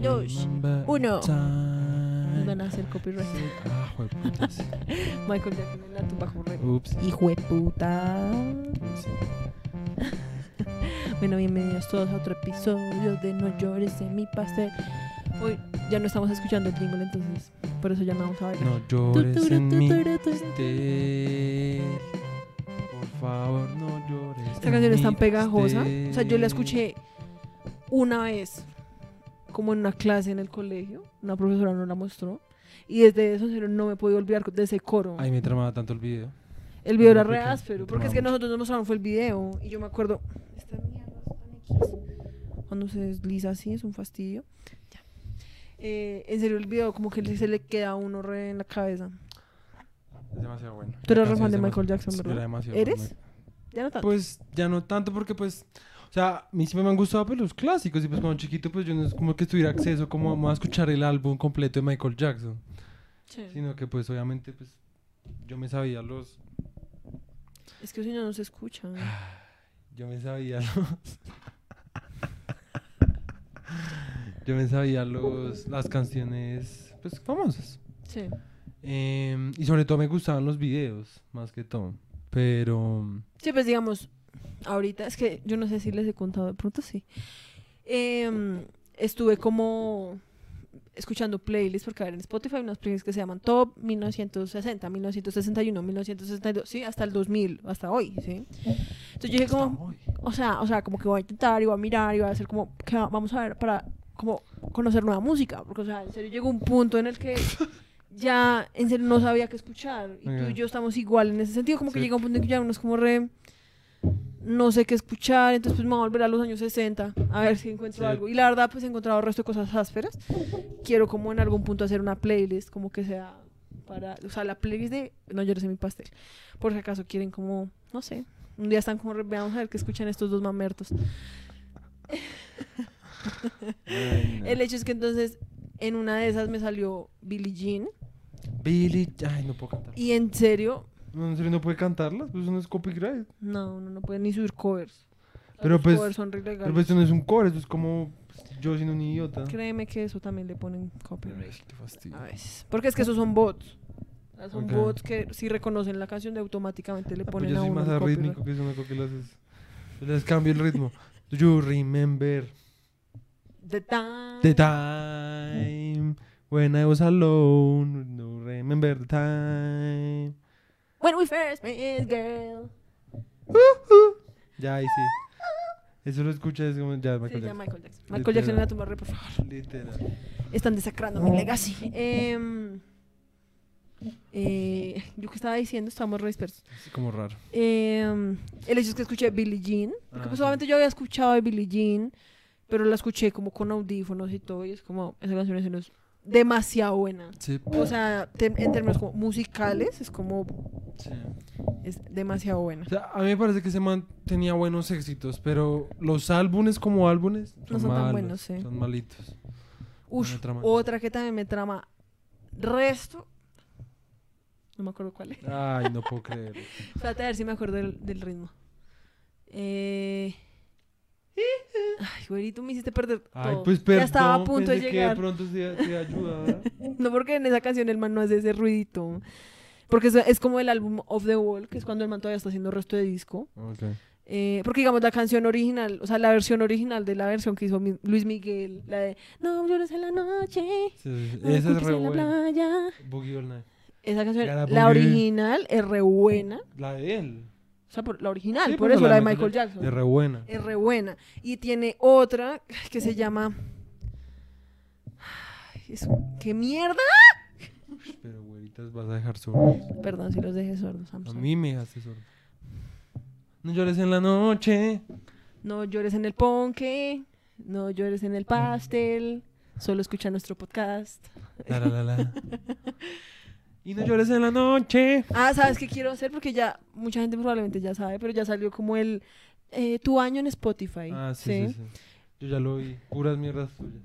dos, uno. van a hacer copyright. Ah, jueputas. Michael Jackson en la tumba correcta. Ups. Hijo de puta. Sí. Bueno, bienvenidos todos a otro episodio de No llores en mi pastel. Hoy ya no estamos escuchando el jingle, entonces por eso ya no vamos a bailar. No llores Tu, tu, en mi pastel. Por favor, no llores. Esta canción es tan pegajosa. O sea, yo la escuché una vez, como en una clase en el colegio. Una profesora nos la mostró. Y desde eso, en serio, no me podido olvidar de ese coro. Ay, me tramaba tanto el video. el video era no, re porque áspero. Porque es que mucho. nosotros nos mostraron fue el video. Y yo me acuerdo. Esta mierda. Cuando se desliza así es un fastidio. Ya. Eh, en serio, el video como que se le queda a uno re en la cabeza. Es demasiado bueno. Tú eres re fan de Michael Jackson, ¿verdad? era demasiado ¿Eres? Michael. Ya no tanto. Pues ya no tanto porque pues, o sea, a mí siempre me han gustado pues, los clásicos y pues cuando chiquito pues yo no es como que tuviera acceso como a escuchar el álbum completo de Michael Jackson, Sí. sino que pues obviamente pues yo me sabía los, Es que si no, no se escucha. yo me sabía los, yo me sabía los, las canciones pues famosas Sí. Em, y sobre todo me gustaban los videos más que todo, pero Sí, pues digamos, ahorita es que yo no sé si les he contado, de pronto sí. Em, estuve como escuchando playlists, porque a ver, en Spotify hay unas playlists que se llaman Top 1960, 1961, 1962, sí, hasta el 2000, hasta hoy, sí. Entonces yo dije como, o sea, o sea, como que voy a intentar y voy a mirar y voy a hacer como, que va- vamos a ver para como conocer nueva música, porque o sea, en serio llegó un punto en el que ya en serio no sabía qué escuchar y tú y yo estamos igual en ese sentido, como que llega un punto en que ya uno es como re no sé qué escuchar, entonces pues me voy a volver a los años 60 a ver si encuentro Sí. algo. Y la verdad pues he encontrado el resto de cosas ásperas. Quiero como en algún punto hacer una playlist como que sea para, o sea, la playlist de No llores en mi pastel. Por si acaso quieren como, no sé, un día están como, veamos a ver qué escuchan estos dos mamertos. Ay, no. El hecho es que entonces en una de esas me salió Billie Jean Billy, ay no puedo cantar. y en serio, ¿En serio no puede cantarlas? Pues eso no es copyright. no, uno no puede ni subir covers. Pero, Los pues, covers son re. Pero pues esto no es un core, esto es como pues, yo siendo un idiota. Créeme que eso también le ponen copyright. Ay, qué fastidio. A veces. Porque es que esos son bots. Sea, Son Ok. bots que si reconocen la canción de automáticamente le Ah, pues ponen yo a soy uno más el copyright. arrítmico que eso, no creo que las es- les cambio el ritmo. Do you remember The time. the time when I was alone? No remember the time. When we first met, girl. Ya, ahí sí. Eso lo escucha, es como ya, Sí, Michael ya Jackson. Michael Jackson. Michael Jackson en la tumba re, por favor. Literal. Están desacrando mi legacy. Em, eh, yo que estaba diciendo, estamos re dispersos. Es como raro. Em, el hecho es que escuché Billie Jean. Porque Ah, pues sí. obviamente yo había escuchado de Billie Jean, pero la escuché como con audífonos y todo. Y es como, esa canción es- es demasiado buena. Sí. O sea, te- en términos como musicales, es como, sí. es demasiado buena. O sea, a mí me parece que ese man tenía buenos éxitos, pero los álbumes como álbumes No son tan buenos, sí. Son malitos. Ush, otra que también me trama resto. No me acuerdo cuál es. Ay, no puedo creer. Espérate a ver si me acuerdo del, del ritmo. Eh... Ay, güerito, me hiciste perder Ay, todo. pues perdón. ya estaba a punto de pensé que llegar. de pronto te ayudaba. No, porque en esa canción el man no hace ese ruidito. Porque es, es como el álbum Off the Wall, que es cuando el man todavía está haciendo resto de disco. Ok. Eh, porque digamos la canción original, o sea, la versión original de la versión que hizo mi- Luis Miguel, la de No llores en la noche, Sí, sí, no Esa es re en la playa. Boogie All Night. Esa canción, la boogie. original es re buena. La de él. O sea, por- la original, Sí, por pues, eso, la de Michael Jackson. Es re buena. Es re buena. Y tiene otra que se llama. Ay, es- ¿Qué mierda? Pero, güeritas, vas a dejar sordo. Perdón si los dejé sordos. I'm A sorry. mí me dejaste sordo. No llores en la noche. No llores en el ponque. No llores en el pastel. Solo escucha nuestro podcast. La, la, la, la. Y no llores en la noche. Ah, ¿sabes qué quiero hacer? Porque ya mucha gente probablemente ya sabe, pero ya salió como el eh, tu año en Spotify. Ah, sí, sí, sí. Yo ya lo vi. Puras mierdas tuyas.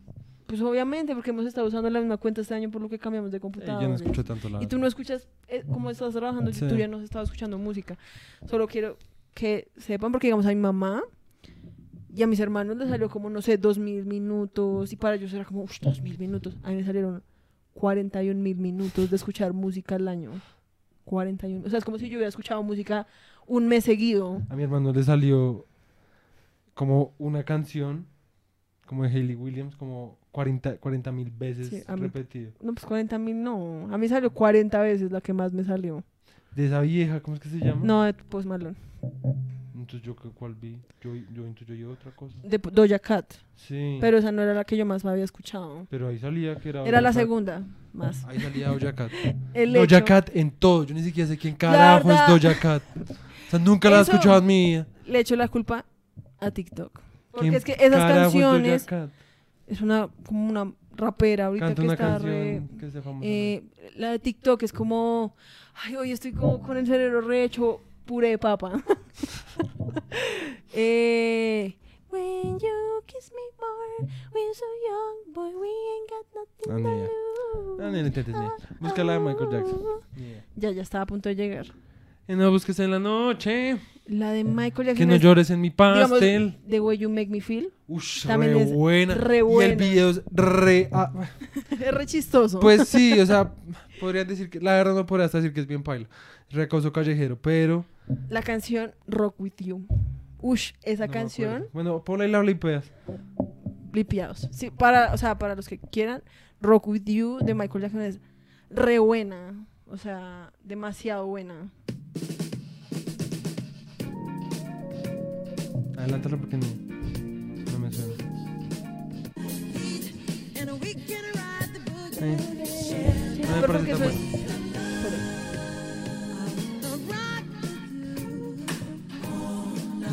Pues obviamente, porque hemos estado usando la misma cuenta este año por lo que cambiamos de computadora. yo no escucho tanto la Y tú no escuchas, eh, como estás trabajando, Sí. tú ya no has estado escuchando música. Solo quiero que sepan, porque digamos a mi mamá, Y a mis hermanos les salió como, no sé, dos mil minutos. Y para ellos era como, uff, dos mil minutos. A mí me salieron 41 mil minutos de escuchar música al año. 41. O sea, es como si yo hubiera escuchado música un mes seguido. A mi hermano le salió como una canción, como de Hayley Williams, como 40 mil veces Sí, a mí- repetido. No, pues 40 mil no. A mí salió 40 veces la que más me salió. De esa vieja, ¿cómo es que se llama? No, de Post Malone. Entonces yo qué- cuál vi, yo, yo entonces yo oí otra cosa. De Doja Cat. Sí. Pero esa no era la que yo más había escuchado. Pero ahí salía que era Era la Cat. segunda, más. Ahí salía Doja Cat. El Doja hecho- Cat en todo. Yo ni siquiera sé quién carajo es Doja Cat. O sea, nunca la he escuchado en mi vida. le echo la culpa a TikTok. Porque ¿Quién es que esas carajo es Doja canciones Cat? es una como una rapera ahorita Canta que está re que eh, la de TikTok es como ay, hoy estoy como con el cerebro re hecho puré de papa. eh When you kiss me more, we're so young, boy, we ain't got nothing Ah, to lose. Ah, ni la entiendes, ni. Busca la de Michael Jackson. Idea. Ya, ya estaba a punto de llegar. Y no busques en la noche. La de Michael Jackson Que no es, llores en mi digamos, pastel. The Way You Make Me Feel. Ush, también re es buena. re Y el buena. video es re. ah, es re chistoso. pues sí, o sea, podrían decir que. La verdad no podría hasta decir que es bien paila. Recoso callejero, pero. La canción Rock With You. Ush, esa no canción. Bueno, ponla y la blipeas. blipeados. Sí, para, o sea, para los que quieran, Rock With You de Michael Jackson es re buena. O sea, demasiado buena. Adelántala porque no. No me suena. No me parece porque tan eso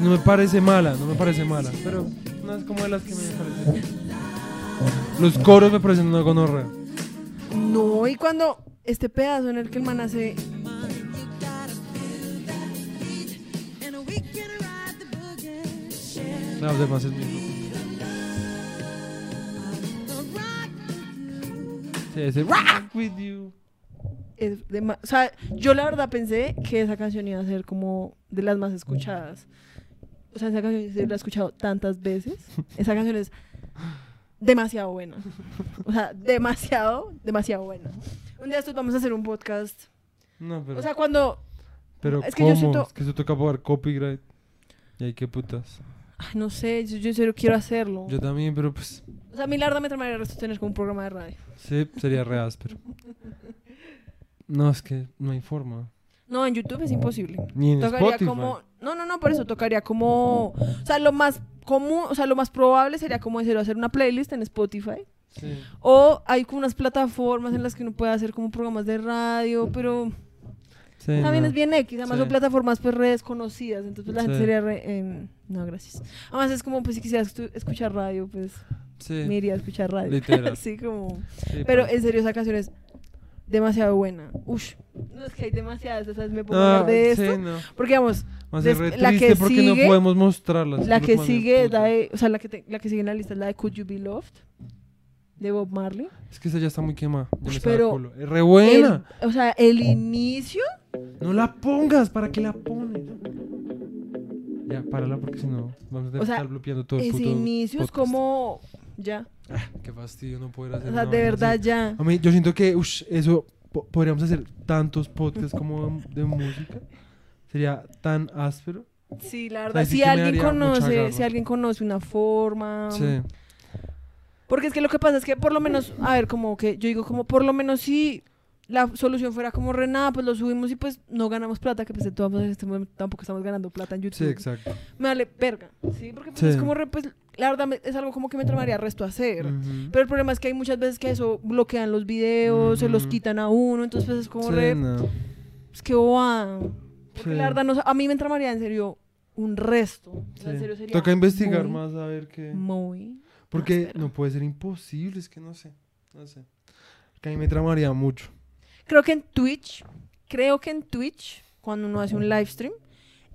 No me parece mala, no me parece mala. Pero no es como de las que me parecen. Los coros me parecen una gonorrea. No, y cuando este pedazo en el que el man hace. Las demás es mismo. Sí, ese rock with you. es dema- o sea, yo la verdad pensé que esa canción iba a ser como de las más escuchadas. O sea, esa canción sí la he escuchado tantas veces. Esa canción es demasiado buena. O sea, demasiado, demasiado buena. Un día estos vamos a hacer un podcast. No, pero. O sea, cuando. pero es que yo siento- Es que eso toca pagar copyright. Y hay que putas. ay, no sé, yo, yo quiero hacerlo. Yo también, pero pues. O sea, a mí la verdad me tramaría el resto tener como un programa de radio. Sí, sería re áspero. No, es que no hay forma. No, en YouTube es imposible. Ni en tocaría Spotify. como no no no por eso tocaría como o sea lo más común o sea lo más probable sería como en serio hacer una playlist en Spotify Sí. o hay como unas plataformas en las que uno puede hacer como programas de radio pero Sí, también no. es bien X además Sí. son plataformas pues redes conocidas entonces pues, la gente sería re- em, no gracias además es como pues si quisieras escuchar radio pues Sí, me iría a escuchar radio Literal. sí como sí, pero en serio esa canción es demasiado buena Ush. no es que hay demasiadas o sea, me puedo No, hablar de sí, esto no. porque vamos Des- la que porque sigue- no podemos mostrarlas. La que sigue, la de- o sea, la que, te- la que sigue en la lista es la de Could You Be Loved de Bob Marley. Es que esa ya está muy quemada. Pero. Es re buena. El- o sea, el inicio, No la pongas. ¿Para qué la pones? Ya, párala porque si no vamos a estar bloqueando todo el ese puto inicio es podcast. como ya, Ah, qué fastidio no poder hacer o sea, de verdad así. ya. A mí, yo siento que ush, eso po- podríamos hacer tantos podcasts como de, de música. Sería tan áspero. Sí, la verdad, si alguien conoce, si alguien conoce una forma, Sí. porque es que lo que pasa es que por lo menos, a ver, como que yo digo como por lo menos si la solución fuera como re nada, pues lo subimos y pues no ganamos plata, que pues de todas maneras este tampoco estamos ganando plata en YouTube. Sí, exacto. me vale verga, ¿sí? Porque pues, Sí. es como, re, pues, la verdad es algo como que me tramaría resto hacer. Ujú. Pero el problema es que hay muchas veces que eso bloquean los videos, se los quitan a uno, entonces pues es como Sí, re, no. es que bobada. Porque Sí. la verdad no, a mí me tramaría en serio un resto. O sea, en serio sería Toca investigar muy, más a ver qué. Muy. Porque no puede ser imposible, es que no sé. No sé. Que a mí me tramaría mucho. Creo que en Twitch, creo que en Twitch, cuando uno hace un live stream,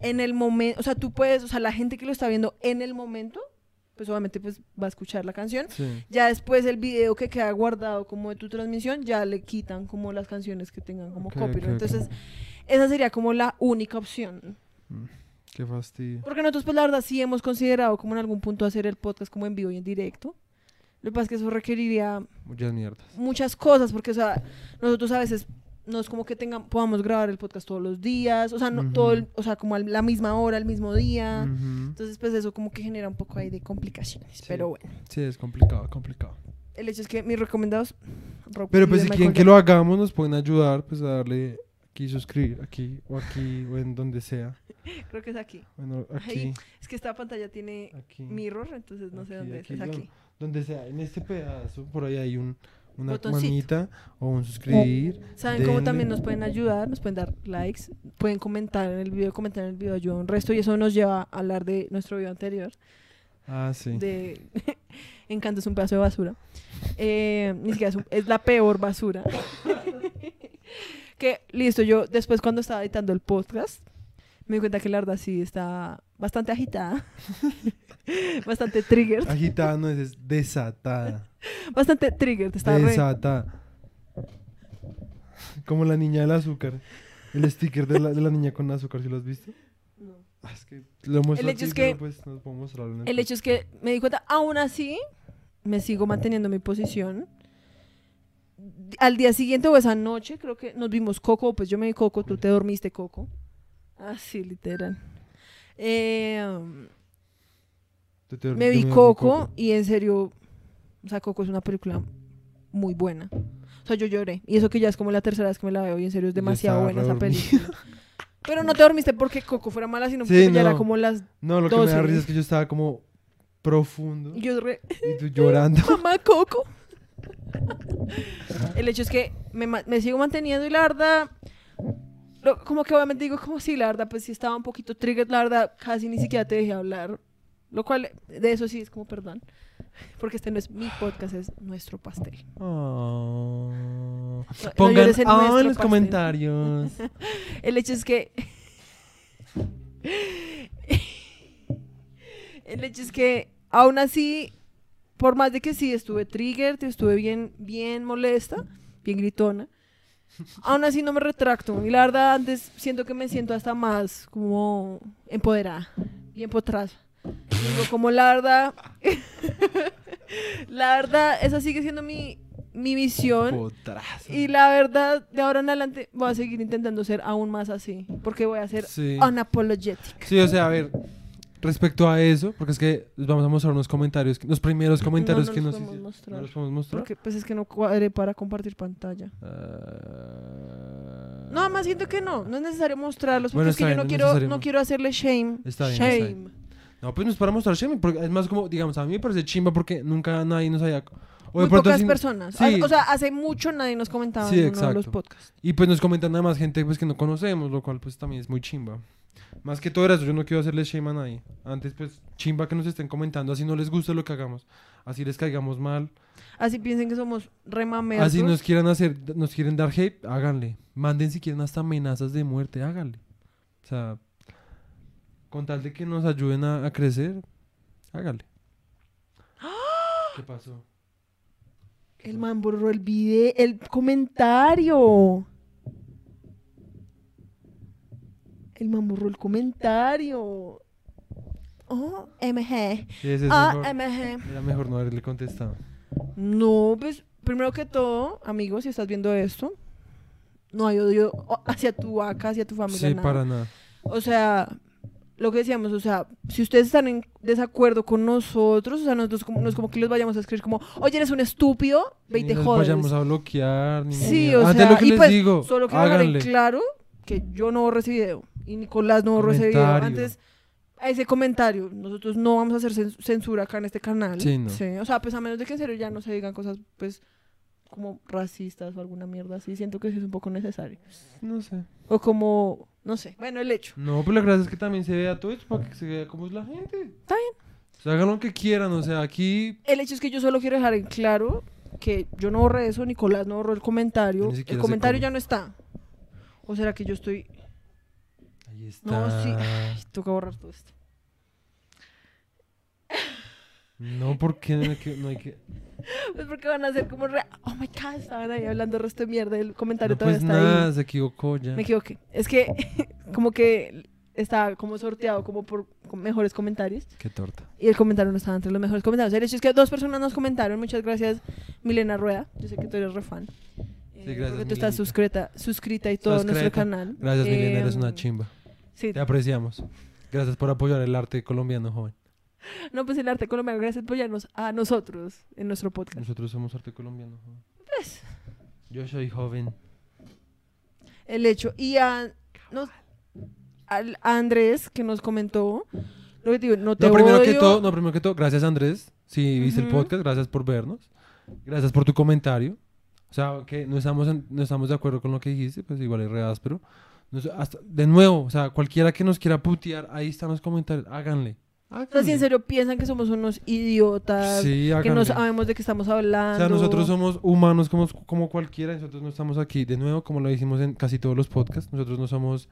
en el momento, o sea, tú puedes, o sea, la gente que lo está viendo en el momento, pues obviamente pues va a escuchar la canción. Sí. Ya después el video que queda guardado como de tu transmisión, ya le quitan como las canciones que tengan como Ok, copyright. Entonces, esa sería como la única opción. Qué fastidio. Porque nosotros, pues la verdad, sí hemos considerado como en algún punto hacer el podcast como en vivo y en directo. Lo que pasa es que eso requeriría Muchas mierdas. muchas cosas, porque, o sea, nosotros a veces no es como que tengamos, podamos grabar el podcast todos los días, o sea, no, todo el- o sea, como a la misma hora, al mismo día. Entonces, pues eso como que genera un poco ahí de complicaciones. Sí. Pero bueno, Sí, es complicado, complicado. el hecho es que mis recomendados... Rob Pero pues si quieren que lo hagamos, nos pueden ayudar pues a darle aquí suscribir, aquí o aquí o en donde sea. Creo que es aquí. Bueno, aquí, Ahí. Es que esta pantalla tiene aquí, mirror, entonces no sé Aquí, dónde aquí, es. Es no. Donde sea. En este pedazo, por ahí hay un, una Botoncito. manita o un suscribir. ¿Saben cómo también nos pueden ayudar? Nos pueden dar likes, pueden comentar en el video, comentar en el video ayuda un resto y eso nos lleva a hablar de nuestro video anterior, Ah, sí. de Encanto es un pedazo de basura. Eh, ni siquiera es, un- es la peor basura. que listo, yo después cuando estaba editando el podcast me di cuenta que la verdad sí está bastante agitada, bastante triggered, Agitada no es, es desatada. bastante triggered, está re- Desatada. Como la niña del azúcar. El sticker de la, de la niña con azúcar, ¿sí lo has visto? No. Ah, es que lo muestro El hecho es que- pues no puedo mostrarlo en el El hecho es que me di cuenta, aún así, me sigo manteniendo mi posición. Al día siguiente o esa noche, creo que nos vimos Coco, pues yo me vi Coco, tú te dormiste Coco. Así, literal. Eh, Tú te- me vi Coco y en serio, o sea, Coco es una película muy buena. O sea, yo lloré. Y eso que ya es como la tercera vez que me la veo y en serio es demasiado buena esa película. Pero no te dormiste porque Coco fuera mala, sino Sí, porque ya era como las... No, lo que me da 12. risa es que yo estaba como profundo y yo re- y tú llorando. Mamá Coco. El hecho es que me, me sigo manteniendo y la verdad, lo- como que obviamente digo como si la verdad, pues sí estaba un poquito triggered, la verdad, casi ni siquiera te dejé hablar. Lo cual, de eso sí es como perdón. Porque este no es mi podcast, es nuestro pastel. Ah. No- no Pongan llores en ah, en los pastel. comentarios. El hecho es que. El hecho es que, aún así, por más de que sí estuve triggered, estuve bien, bien molesta, bien gritona, aún así no me retracto. Y la verdad, antes siento que me siento hasta más como empoderada, bien potrasa. Digo, como la verdad, la verdad, esa sigue siendo mi, mi visión. Y la verdad, de ahora en adelante voy a seguir intentando ser aún más así. Porque voy a ser Sí. unapologetic. Sí, o sea, a ver, respecto a eso, porque es que les vamos a mostrar unos comentarios, los primeros comentarios no que nos hicieron. mostrar. ¿No los podemos mostrar? Porque pues es que no cuadré para compartir pantalla. Ah, No, más siento que no. No es necesario mostrarlos. Porque Bueno, es que está yo no quiero, no quiero hacerle shame. Está bien, está shame. bien. No, pues no es para mostrar shame, porque es más como, digamos, a mí me parece chimba porque nunca nadie nos haya... O Muy pocas sí- personas. sí. O sea, hace mucho nadie nos comentaba Sí, en uno de los podcasts. Y pues nos comentan nada más gente pues, que no conocemos, lo cual pues también es muy chimba. Más que todo era eso, yo no quiero hacerle shame a nadie. Antes pues chimba que nos estén comentando, así no les gusta lo que hagamos, así les caigamos mal, Así piensen que somos remamertos. así nos quieran hacer, nos quieren dar hate, háganle. Manden si quieren hasta amenazas de muerte, háganle. O sea, con tal de que nos ayuden a, a crecer, háganle. ¿Qué pasó? El man borró el video, el comentario. El man borró el comentario. Oh, MG. Sí, ese es Ah, mejor. MG. Era mejor no haberle contestado. No, pues, primero que todo, amigos, si estás viendo esto, no hay odio o- hacia tu vaca, hacia tu familia. Sí, nada. para nada. O sea, lo que decíamos, o sea, si ustedes están en desacuerdo con nosotros, o sea, nosotros como, no es como que les vayamos a escribir como, oye, eres un estúpido, ve y te jodes. vayamos a bloquear, ni Sí, o Antes sea, lo que y les pues, digo, Solo quiero dejar en claro que yo no borré ese video y Nicolás no borró ese video. Antes, a ese comentario, nosotros no vamos a hacer cen- censura acá en este canal. Sí, no. O sea, pues a menos de que en serio ya no se digan cosas, pues, como racistas o alguna mierda así, siento que sí es un poco necesario. No sé. O como, no sé, bueno, el hecho. No, pero la gracia es que también se vea todo esto para que se vea cómo es la gente. Está bien. O sea, hagan lo que quieran, o sea, aquí... El hecho es que yo solo quiero dejar en claro que yo no borré eso, Nicolás no borró el comentario. El comentario ya no está. ¿O será que yo estoy... Ahí está. No, sí. Ay, toca borrar todo esto. No, porque no hay que... No, hay que... Pues porque van a ser como re... Oh my god, estaban ahí hablando resto de mierda. El comentario no todavía pues está nada, ahí. se equivocó ya. Me equivoqué. Es que como que estaba como sorteado como por mejores comentarios. Qué torta. Y el comentario no estaba entre los mejores comentarios. El hecho es que dos personas nos comentaron. Muchas gracias, Milena Rueda. Yo sé que tú eres re fan. Eh, gracias, Porque tú estás suscrita, suscrita y todo nuestro canal. Gracias, Milena, eres Em, una chimba. Sí. Te apreciamos. Gracias por apoyar el arte colombiano, joven. No, pues el arte colombiano. Gracias por apoyarnos a nosotros en nuestro podcast. Nosotros somos arte colombiano, joven. Pues, Yo soy joven. el hecho. Y a, nos- al- a Andrés, que nos comentó. Lo que te digo, no te No, primero que odio. todo, no, primero que todo, gracias Andrés. Si viste el podcast, gracias por vernos. Gracias por tu comentario. O sea, que no estamos, en- no estamos de acuerdo con lo que dijiste, pues igual es re áspero. No sé, hasta- de nuevo, o sea, cualquiera que nos quiera putear, ahí están los comentarios. Háganle. O sea, si en serio piensan que somos unos idiotas, Sí, que háganle. no sabemos de qué estamos hablando. O sea, nosotros somos humanos como, como cualquiera, nosotros no estamos aquí, de nuevo, como lo hicimos en casi todos los podcasts, nosotros no somos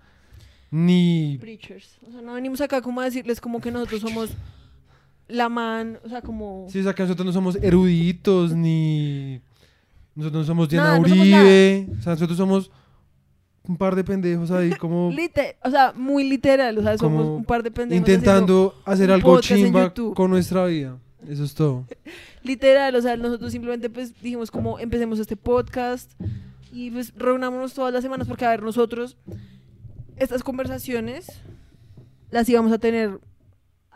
ni... preachers. O sea, no venimos acá como a decirles como que nosotros somos la man, o sea, como... Sí, o sea, que nosotros no somos eruditos, ni... Nosotros no somos Diana Nada, no somos Uribe, o sea, nosotros somos un par de pendejos ahí como Lite- o sea, muy literal, o sea, somos un par de pendejos intentando hacer algo chimba con nuestra vida. Eso es todo. literal, o sea, nosotros simplemente pues dijimos como empecemos este podcast y pues reunámonos todas las semanas porque a ver, nosotros estas conversaciones las íbamos a tener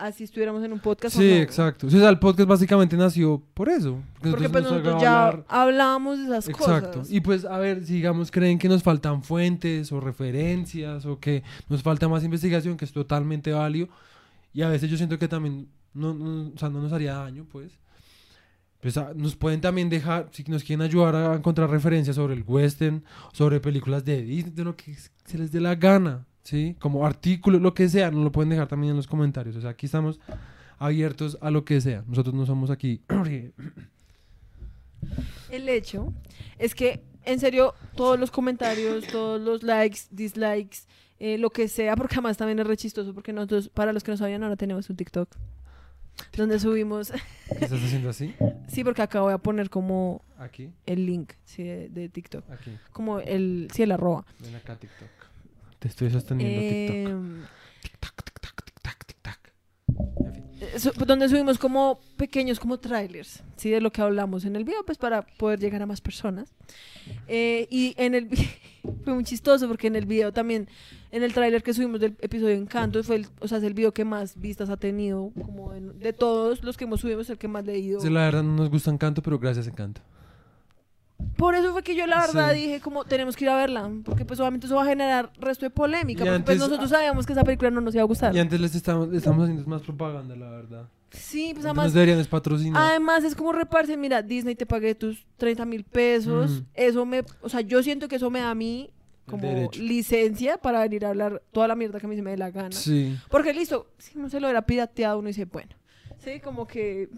así estuviéramos en un podcast o Sí, no. exacto. O sea, el podcast básicamente nació por eso. Porque nosotros pues nos nosotros ya hablar. hablábamos de esas Exacto. cosas. Y pues, a ver, si digamos, creen que nos faltan fuentes o referencias o que nos falta más investigación, que es totalmente válido. Y a veces yo siento que también no, no- o sea, no nos haría daño, pues. Pues ah, nos pueden también dejar, si nos quieren ayudar a encontrar referencias sobre el western, sobre películas de Disney, de lo que se les dé la gana, ¿sí? Como artículos, lo que sea, nos lo pueden dejar también en los comentarios. O sea, aquí estamos abiertos a lo que sea. Nosotros no somos aquí. El hecho es que, en serio, todos los comentarios, todos los likes, dislikes, eh, lo que sea, porque además también es re chistoso, porque nosotros, para los que no sabían, ahora tenemos un TikTok. Donde subimos, ¿Qué estás haciendo así? sí, porque acá voy a poner como Aquí, el link sí, de, de TikTok, aquí. como el, sí, el arroba. Ven acá, TikTok. Te estoy sosteniendo TikTok. Em, Tic-tac, tic-tac, tic-tac, tic-tac. En fin. eh, su- donde subimos como pequeños como trailers, ¿sí? De lo que hablamos en el video, pues para poder llegar a más personas. Eh, y en el fue muy chistoso porque en el video también, en el tráiler que subimos del episodio Encanto, fue el, o sea, es el video que más vistas ha tenido, como en- de todos los que hemos subido, es el que más leído. Sí, la verdad no nos gusta Encanto, pero gracias Encanto. Por eso fue que yo la verdad Sí. dije como tenemos que ir a verla, porque pues obviamente eso va a generar resto de polémica, Y porque pues nosotros sabíamos que esa película no nos iba a gustar. Y antes les estamos, les estamos haciendo más propaganda, la verdad. Sí, pues además nos deberían patrocinar. Además, es como reparse, mira, Disney te pagué tus 30 mil pesos. Ujú. Eso me, o sea, yo siento que eso me da a mí como licencia para venir a hablar toda la mierda que a mí se me dé la gana. Sí. Porque listo, si no se lo hubiera pirateado, uno dice, bueno, sí, como que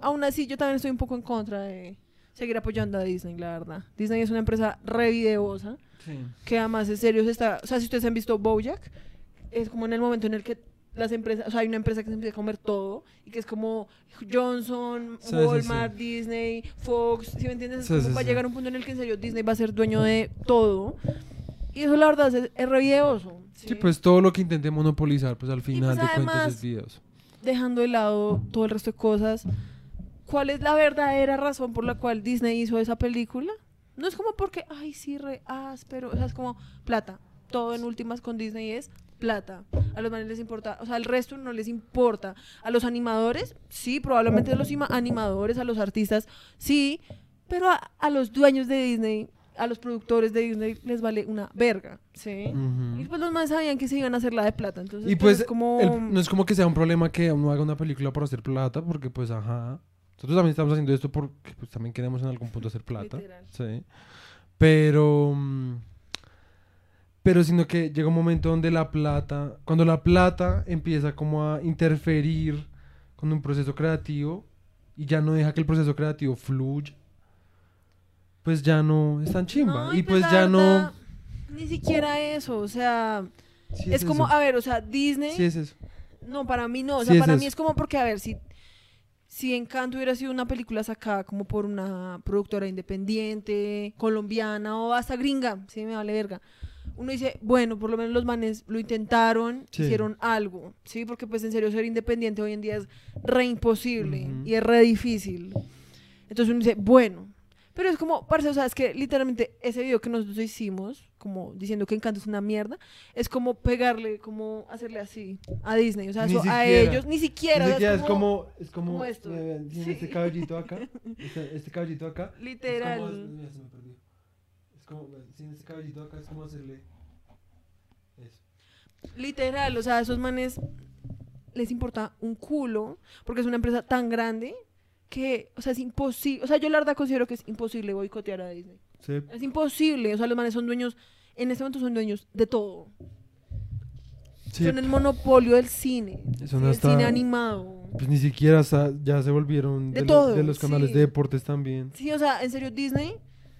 aún así yo también estoy un poco en contra de seguir apoyando a Disney, la verdad. Disney es una empresa re videosa, Sí. que además en serio se está, o sea, si ustedes han visto BoJack, es como en el momento en el que las empresas, o sea, hay una empresa que se empieza a comer todo y que es como Johnson, Sí, sí, Walmart, Disney, Fox, ¿sí me entiendes? Es Sí, como sí, va a sí. llegar un punto en el que en serio Disney va a ser dueño de todo. Y eso la verdad es, es re videoso. Sí, pues todo lo que intente monopolizar, pues al final pues, de cuentas además- es videos. Dejando de lado todo el resto de cosas, ¿cuál es la verdadera razón por la cual Disney hizo esa película? No es como porque, ay, sí, re áspero, o sea, es como plata. Todo en últimas con Disney es plata. A los manes les importa, o sea, al resto no les importa. A los animadores, sí, probablemente a los ima- animadores, a los artistas, sí, pero a, a los dueños de Disney, a los productores de Disney les vale una verga, ¿sí? Ujú. Y pues los más sabían que se iban a hacer la de plata, entonces Y pues, pues es como... el- no es como que sea un problema que uno haga una película por hacer plata, porque pues ajá. Nosotros también estamos haciendo esto porque pues, también queremos en algún punto hacer plata. Literal. Sí. Pero. mm, Pero sino que llega un momento donde la plata. Cuando la plata empieza como a interferir con un proceso creativo y ya no deja que el proceso creativo fluya, pues ya no es tan chimba. No, y pues la ya verdad, Ni siquiera eso, o sea, no. Sí es, como, a ver, o sea, Disney, Sí es eso. no, para mí no, o Sí sea, es para eso. mí es como porque, a ver, si, si Encanto hubiera sido una película sacada como por una productora independiente, colombiana o hasta gringa, sí, me vale verga, uno dice, bueno, por lo menos los manes lo intentaron, Sí. hicieron algo, ¿sí? Porque pues en serio ser independiente hoy en día es re imposible y es re difícil. Entonces uno dice, bueno, pero es como, parce, o sea, es que literalmente ese video que nosotros hicimos, como diciendo que Encanto es una mierda, es como pegarle, como hacerle así a Disney, o sea, eso a siquiera. ellos, ni siquiera, Ni o sea, siquiera es como, es como, como esto. tiene Sí. este cabellito acá, este, este cabellito acá. es literal. como- mira, se me perdió. Es como, tiene este cabellito acá, es como hacerle eso. Literal, o sea, a esos manes les importa un culo, porque es una empresa tan grande que, o sea, es imposible, o sea, yo la verdad considero que es imposible boicotear a Disney. Sí. Es imposible, o sea, los manes son dueños, en este momento son dueños de todo. Sí, Son el monopolio del cine, Eso no del está- cine animado. Pues ni siquiera sa- ya se volvieron De lo- todo, de los canales sí. de deportes también. Sí, o sea, en serio, Disney,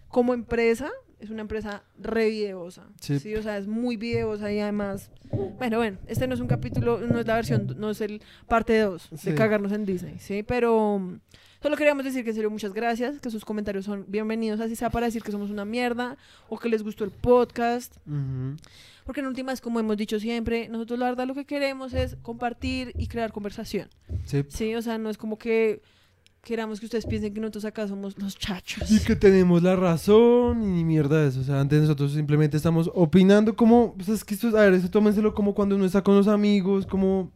como empresa, es una empresa re videosa. Sí. Sí. o sea, es muy videosa y además. Bueno, bueno, este no es un capítulo, no es la versión, no es el parte 2 Sí. de cagarnos en Disney, ¿sí? Pero mm, solo queríamos decir que en serio, muchas gracias, que sus comentarios son bienvenidos, así sea para decir que somos una mierda o que les gustó el podcast. Ujú. Porque en últimas, como hemos dicho siempre, nosotros la verdad lo que queremos es compartir y crear conversación. Sí. Sí, o sea, no es como que queramos que ustedes piensen que nosotros acá somos los chachos. Y que tenemos la razón y ni mierda de eso. O sea, antes nosotros simplemente estamos opinando como... Pues es que esto es... A ver, eso tómenselo como cuando uno está con los amigos, como...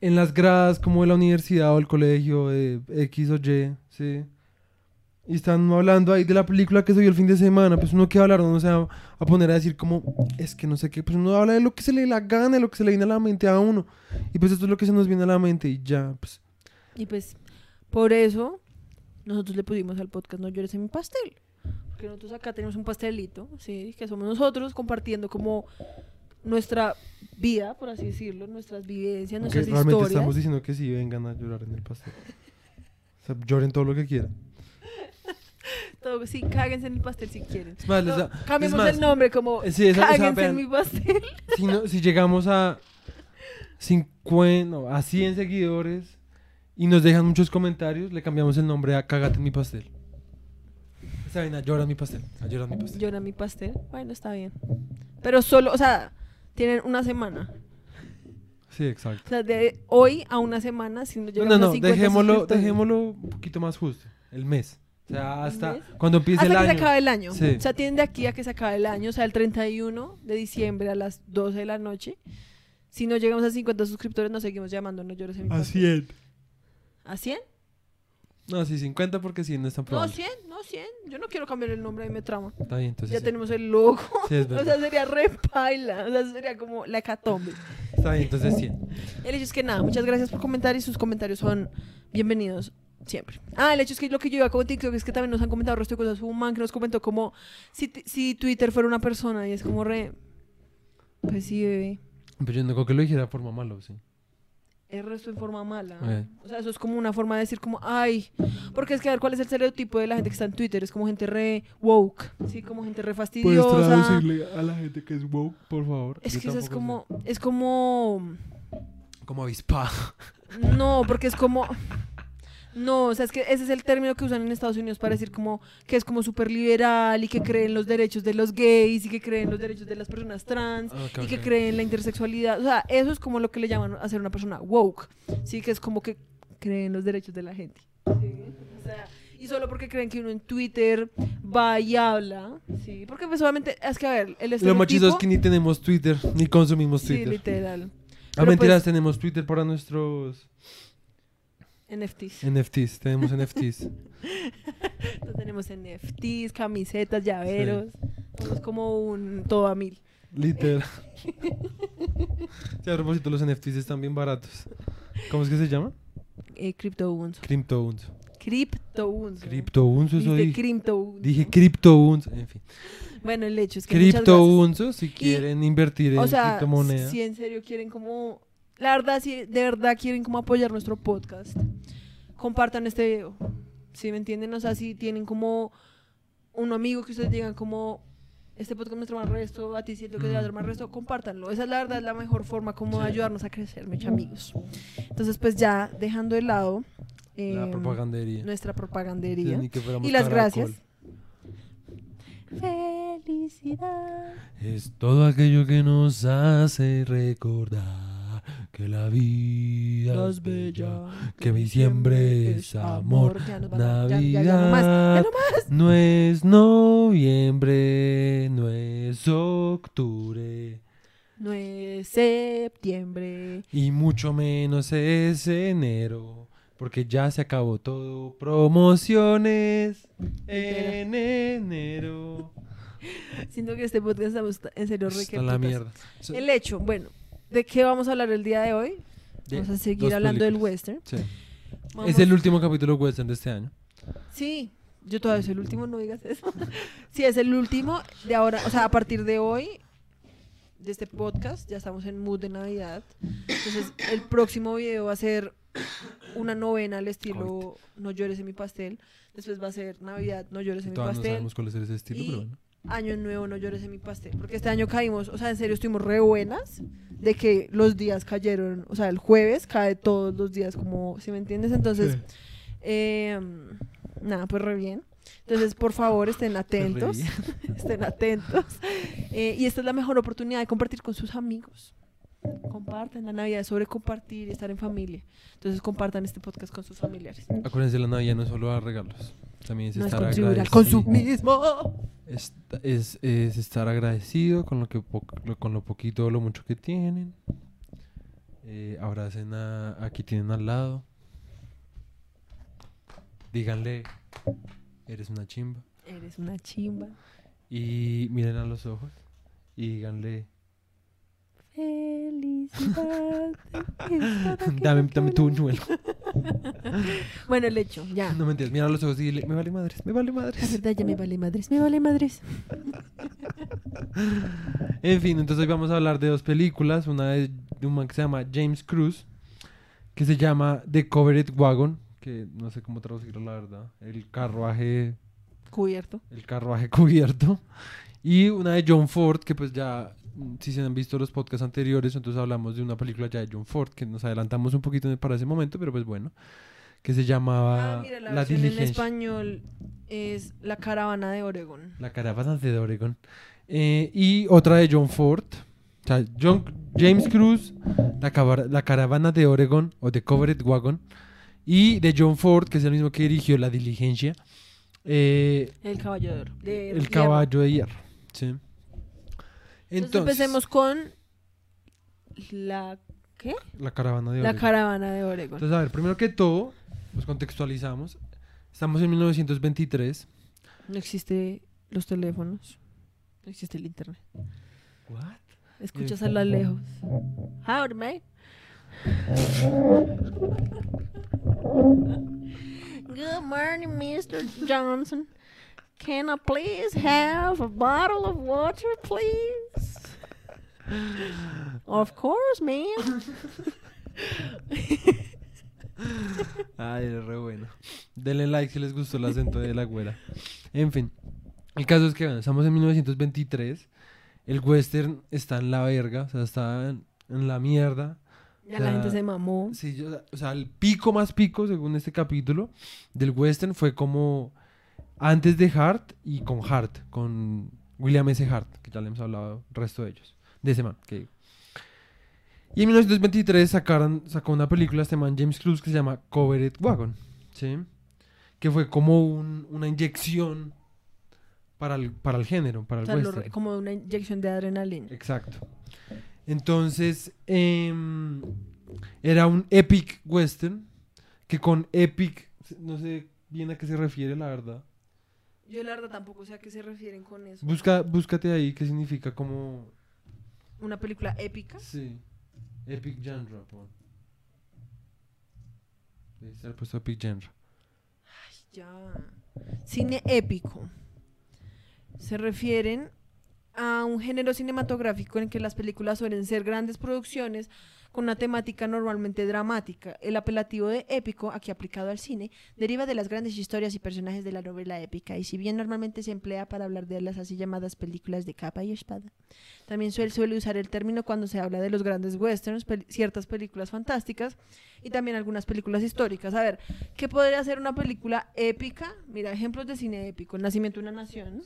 En las gradas, como de la universidad o el colegio, de X o Y, ¿sí? Y están hablando ahí de la película que se vio el fin de semana. Pues uno que hablar, no se va a poner a decir como... Es que no sé qué. Pues uno habla de lo que se le la gana, de lo que se le viene a la mente a uno. Y pues esto es lo que se nos viene a la mente y ya, pues... Y pues, por eso, nosotros le pusimos al podcast No llores en mi pastel. Porque nosotros acá tenemos un pastelito, ¿sí? Que somos nosotros compartiendo como nuestra vida, por así decirlo, nuestras vivencias, nuestras realmente historias. estamos diciendo que sí, vengan a llorar en el pastel. O sea, lloren todo lo que quieran. Todo- sí, cáguense en el pastel si quieren. Es más, les No, da- cambiemos es más, el nombre como eh, sí, esa- esa- cáguense vean. en mi pastel. Si, no- si llegamos a 50, no, a 100 seguidores y nos dejan muchos comentarios, le cambiamos el nombre a Cágate en mi pastel. Esa vaina, llora en mi pastel. a llora mi pastel. Llora mi pastel. Bueno, está bien. Pero solo, o sea, tienen una semana. Sí, exacto. O sea, de hoy a una semana, si no No, llegamos no, a no, 50 dejémoslo, dejémoslo un poquito más justo. El mes. O sea, hasta cuando empiece Hasta el que año. se acabe el año. Sí. O sea, tienen de aquí a que se acabe el año, o sea, el 31 de diciembre a las 12 de la noche. Si no llegamos a 50 suscriptores, nos seguimos llamando No Llores en mi A pastel. 100. ¿A 100? No, sí, 50 porque 100 no es tan No, probable. 100, no 100. Yo no quiero cambiar el nombre, ahí me trama. Está bien, entonces. ya sí. tenemos el logo. Sí, es o verdad. sea, sería re paila. O sea, sería como la hecatombe. Está bien, entonces 100. El hecho es que nada, muchas gracias por comentar y sus comentarios son bienvenidos siempre. Ah, el hecho es que lo que yo iba a comentar creo que es que también nos han comentado el resto de cosas. Hubo un man que nos comentó como si, si Twitter fuera una persona y es como re... Pues sí, bebé. Pero yo no creo que lo dijera de forma malo, sí. El resto en forma mala. Eh. O sea, eso es como una forma de decir como, ay, porque es que a ver cuál es el estereotipo de la gente que está en Twitter. Es como gente re woke, sí, como gente re ¿Puedes fastidiosa. traducirle a la gente que es woke, por favor? Es Yo que eso es como, es como. Como avispa. no, porque es como, no, o sea, es que ese es el término que usan en Estados Unidos para decir como que es como súper liberal y que cree en los derechos de los gays y que cree en los derechos de las personas trans Ah, y que ok. cree en la intersexualidad. O sea, eso es como lo que le llaman a ser una persona woke. Sí, que es como que cree en los derechos de la gente. Sí, o sea, y solo porque creen que uno en Twitter va y habla. Sí, porque pues obviamente, es que a ver, el Lo chistoso es que ni tenemos Twitter, ni consumimos Sí, Twitter. literal. A Pero mentiras, pues- tenemos Twitter para nuestros NFTs. NFTs. Tenemos NFTs. Entonces tenemos NFTs, camisetas, llaveros. Somos como un todo a mil. Literal. Sí, a propósito, los NFTs están bien baratos. ¿Cómo es que se llama? Eh, CryptoUnso. CryptoUns. CryptoUnso. CryptoUns, eso dije. CryptoUnso. Dije CryptoUns. En fin. Bueno, el hecho es que. CryptoUns, si quieren invertir en O sea, criptomonedas. si en serio quieren como... La verdad, si de verdad quieren como apoyar nuestro podcast, compartan este video. ¿Sí me entienden? O sea, si tienen como un amigo que ustedes digan como... Este podcast me trama el resto, a ti siento que te va a el resto, compártanlo. Esa es la verdad es la mejor forma como de ayudarnos a crecer, mis amigos. Entonces, pues ya dejando de lado La em, propagandería. nuestra propagandería y las gracias. Felicidad. Es todo aquello que nos hace recordar que la vida es bella, que diciembre es amor, Ya nos van a- ya- ya- ya no más, ya Navidad no más. no es noviembre, no es octubre No es septiembre. y mucho menos es enero, porque ya se acabó todo. Promociones en enero. Siento que este podcast estamos en serio re la mierda. El hecho, bueno, ¿de qué vamos a hablar el día de hoy? de Vamos a seguir hablando del películas. western. Sí. Es el último capítulo western de este año. Sí, yo todavía soy el último, no digas eso. sí, es el último de ahora, o sea, a partir de hoy, de este podcast, ya estamos en mood de Navidad. Entonces, el próximo video va a ser una novena al estilo No llores en mi pastel. Después va a ser Navidad, No llores en mi Todavía no pastel. sabemos cuál es ese estilo, Y- pero bueno. Año nuevo, no llores en mi pastel. Porque este año caímos, o sea, en serio estuvimos re buenas de que los días cayeron, o sea, el jueves cae todos los días, como, si me entiendes? Entonces, Sí. eh, nada, pues re bien. Entonces, por favor, estén atentos. estén atentos. Eh, y esta es la mejor oportunidad de compartir con sus amigos. Compartan la Navidad es sobre compartir y estar en familia. Entonces, compartan este podcast con sus familiares. Acuérdense, la Navidad no es solo dar regalos. También es No es estar contribuir al agradecido. consumismo. Es, es, es estar agradecido con lo, que po- con lo poquito o lo mucho que tienen. Eh, abracen a, a quien tienen al lado. Díganle, eres una chimba. Eres una chimba. Y miren a los ojos y díganle, Felicidad. dame, dame no- buñuelo. Bueno, el hecho, ya. No mentiras, mira a los ojos y dile, me vale madres, me vale La madres. verdad ya me vale madres, me vale madres. En fin, entonces hoy vamos a hablar de dos películas. Una es de un man que se llama James Cruz, que se llama The Covered Wagon, que no sé cómo traducirlo la verdad. El carruaje, Cubierto. el carruaje cubierto. Y una de John Ford, que pues ya, si se han visto los podcasts anteriores, entonces hablamos de una película ya de John Ford, que nos adelantamos un poquito para ese momento, pero pues bueno, que se llamaba Ah, mira, la, La versión en Diligencia. español es La Caravana de Oregón. La caravana de Oregon. Eh, y otra de John Ford. O sea, John, James Cruz, la, Caravana de Oregon o The Covered Wagon. Y de John Ford, que es el mismo que dirigió La Diligencia. eh, El caballo de de el hierro. caballo de hierro. Sí. Entonces, Entonces, empecemos con la ¿qué? la caravana de La Oregon. caravana de Oregón. Entonces, a ver, primero que todo, nos contextualizamos. Estamos en 1923. No existe los teléfonos. No existe el internet. What? Escuchas a lo lejos. Howdy, mate. Good morning, Mr. Johnson. Can I please have a bottle of water, please? Of course, man. Ay, es re bueno. Denle like si les gustó el acento de la güera. En fin, el caso es que bueno, estamos en 1923. El western está en la verga, o sea, está en, en la mierda. Ya O la gente se mamó. Sí, yo- o sea, el pico más pico, según este capítulo, del western fue como antes de Hart y con Hart, con William S. Hart, que ya le hemos hablado el resto de ellos, de ese man. Que... Y en 1923 sacaron, sacó una película este man James Cruz que se llama Covered Wagon, ¿sí? Que fue como un- una inyección para el, para el género, para O el sea, western. como una inyección de adrenalina. Exacto. Entonces, em, era un epic western, que con epic, no sé bien a qué se refiere, la verdad. Yo la verdad tampoco sé a qué se refieren con eso. Busca, búscate ahí qué significa como... Una película épica. Sí, epic genre. pon. Debe estar puesto epic genre. Ya. Cine épico. Se refieren a un género cinematográfico en que las películas suelen ser grandes producciones con una temática normalmente dramática. El apelativo de épico, aquí aplicado al cine, deriva de las grandes historias y personajes de la novela épica, y si bien normalmente se emplea para hablar de las así llamadas películas de capa y espada, también suele, suele usar el término cuando se habla de los grandes westerns, pel- ciertas películas fantásticas y también algunas películas históricas. A ver, ¿qué podría ser una película épica? Mira, ejemplos de cine épico. El nacimiento de una nación.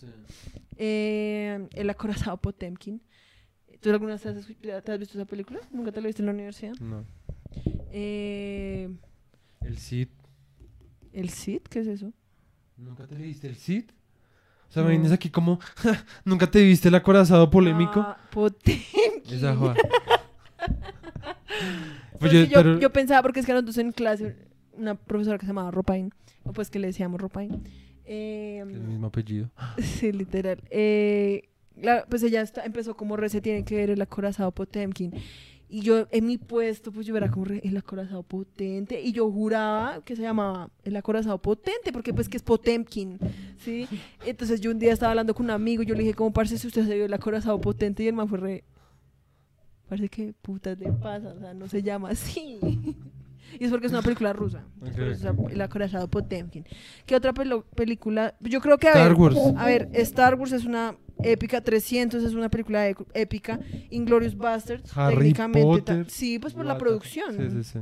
Eh, el acorazado Potemkin. ¿Tú alguna vez te has, te has visto esa película? ¿Nunca te la viste en la universidad? No. Eh, El Cid. ¿El Cid? ¿Qué es eso? ¿Nunca te leíste el Cid? O sea, me No. vienes aquí como, ¿nunca te viste el acorazado polémico? Ah, Potemkin. Esa joda. Pues Pues yo, yo, pero- yo pensaba, porque es que nosotros en clase, una profesora que se llamaba Ropain, o pues que le decíamos Ropain. eh, el mismo apellido. Sí, literal. Eh, la- pues ella empezó como re se tiene que ver el acorazado Potemkin. Y yo en mi puesto, pues yo era como re, el acorazado potente. Y yo juraba que se llamaba el acorazado potente, porque pues que es Potemkin, ¿sí? Entonces yo un día estaba hablando con un amigo y yo le dije, como parce, si usted se vio el acorazado potente? Y el man fue re, parece que putas le pasa, o sea, no se llama así. Y es porque es una película rusa. Ok, Por eso ok. es el acorazado Potemkin. ¿Qué otra película? Yo creo que a Star ver, Wars. a ver, Star Wars es una épica, 300 es una película ép- épica, Inglorious Bastards, Harry técnicamente Potter. sí, pues por la producción. Sí, sí, sí.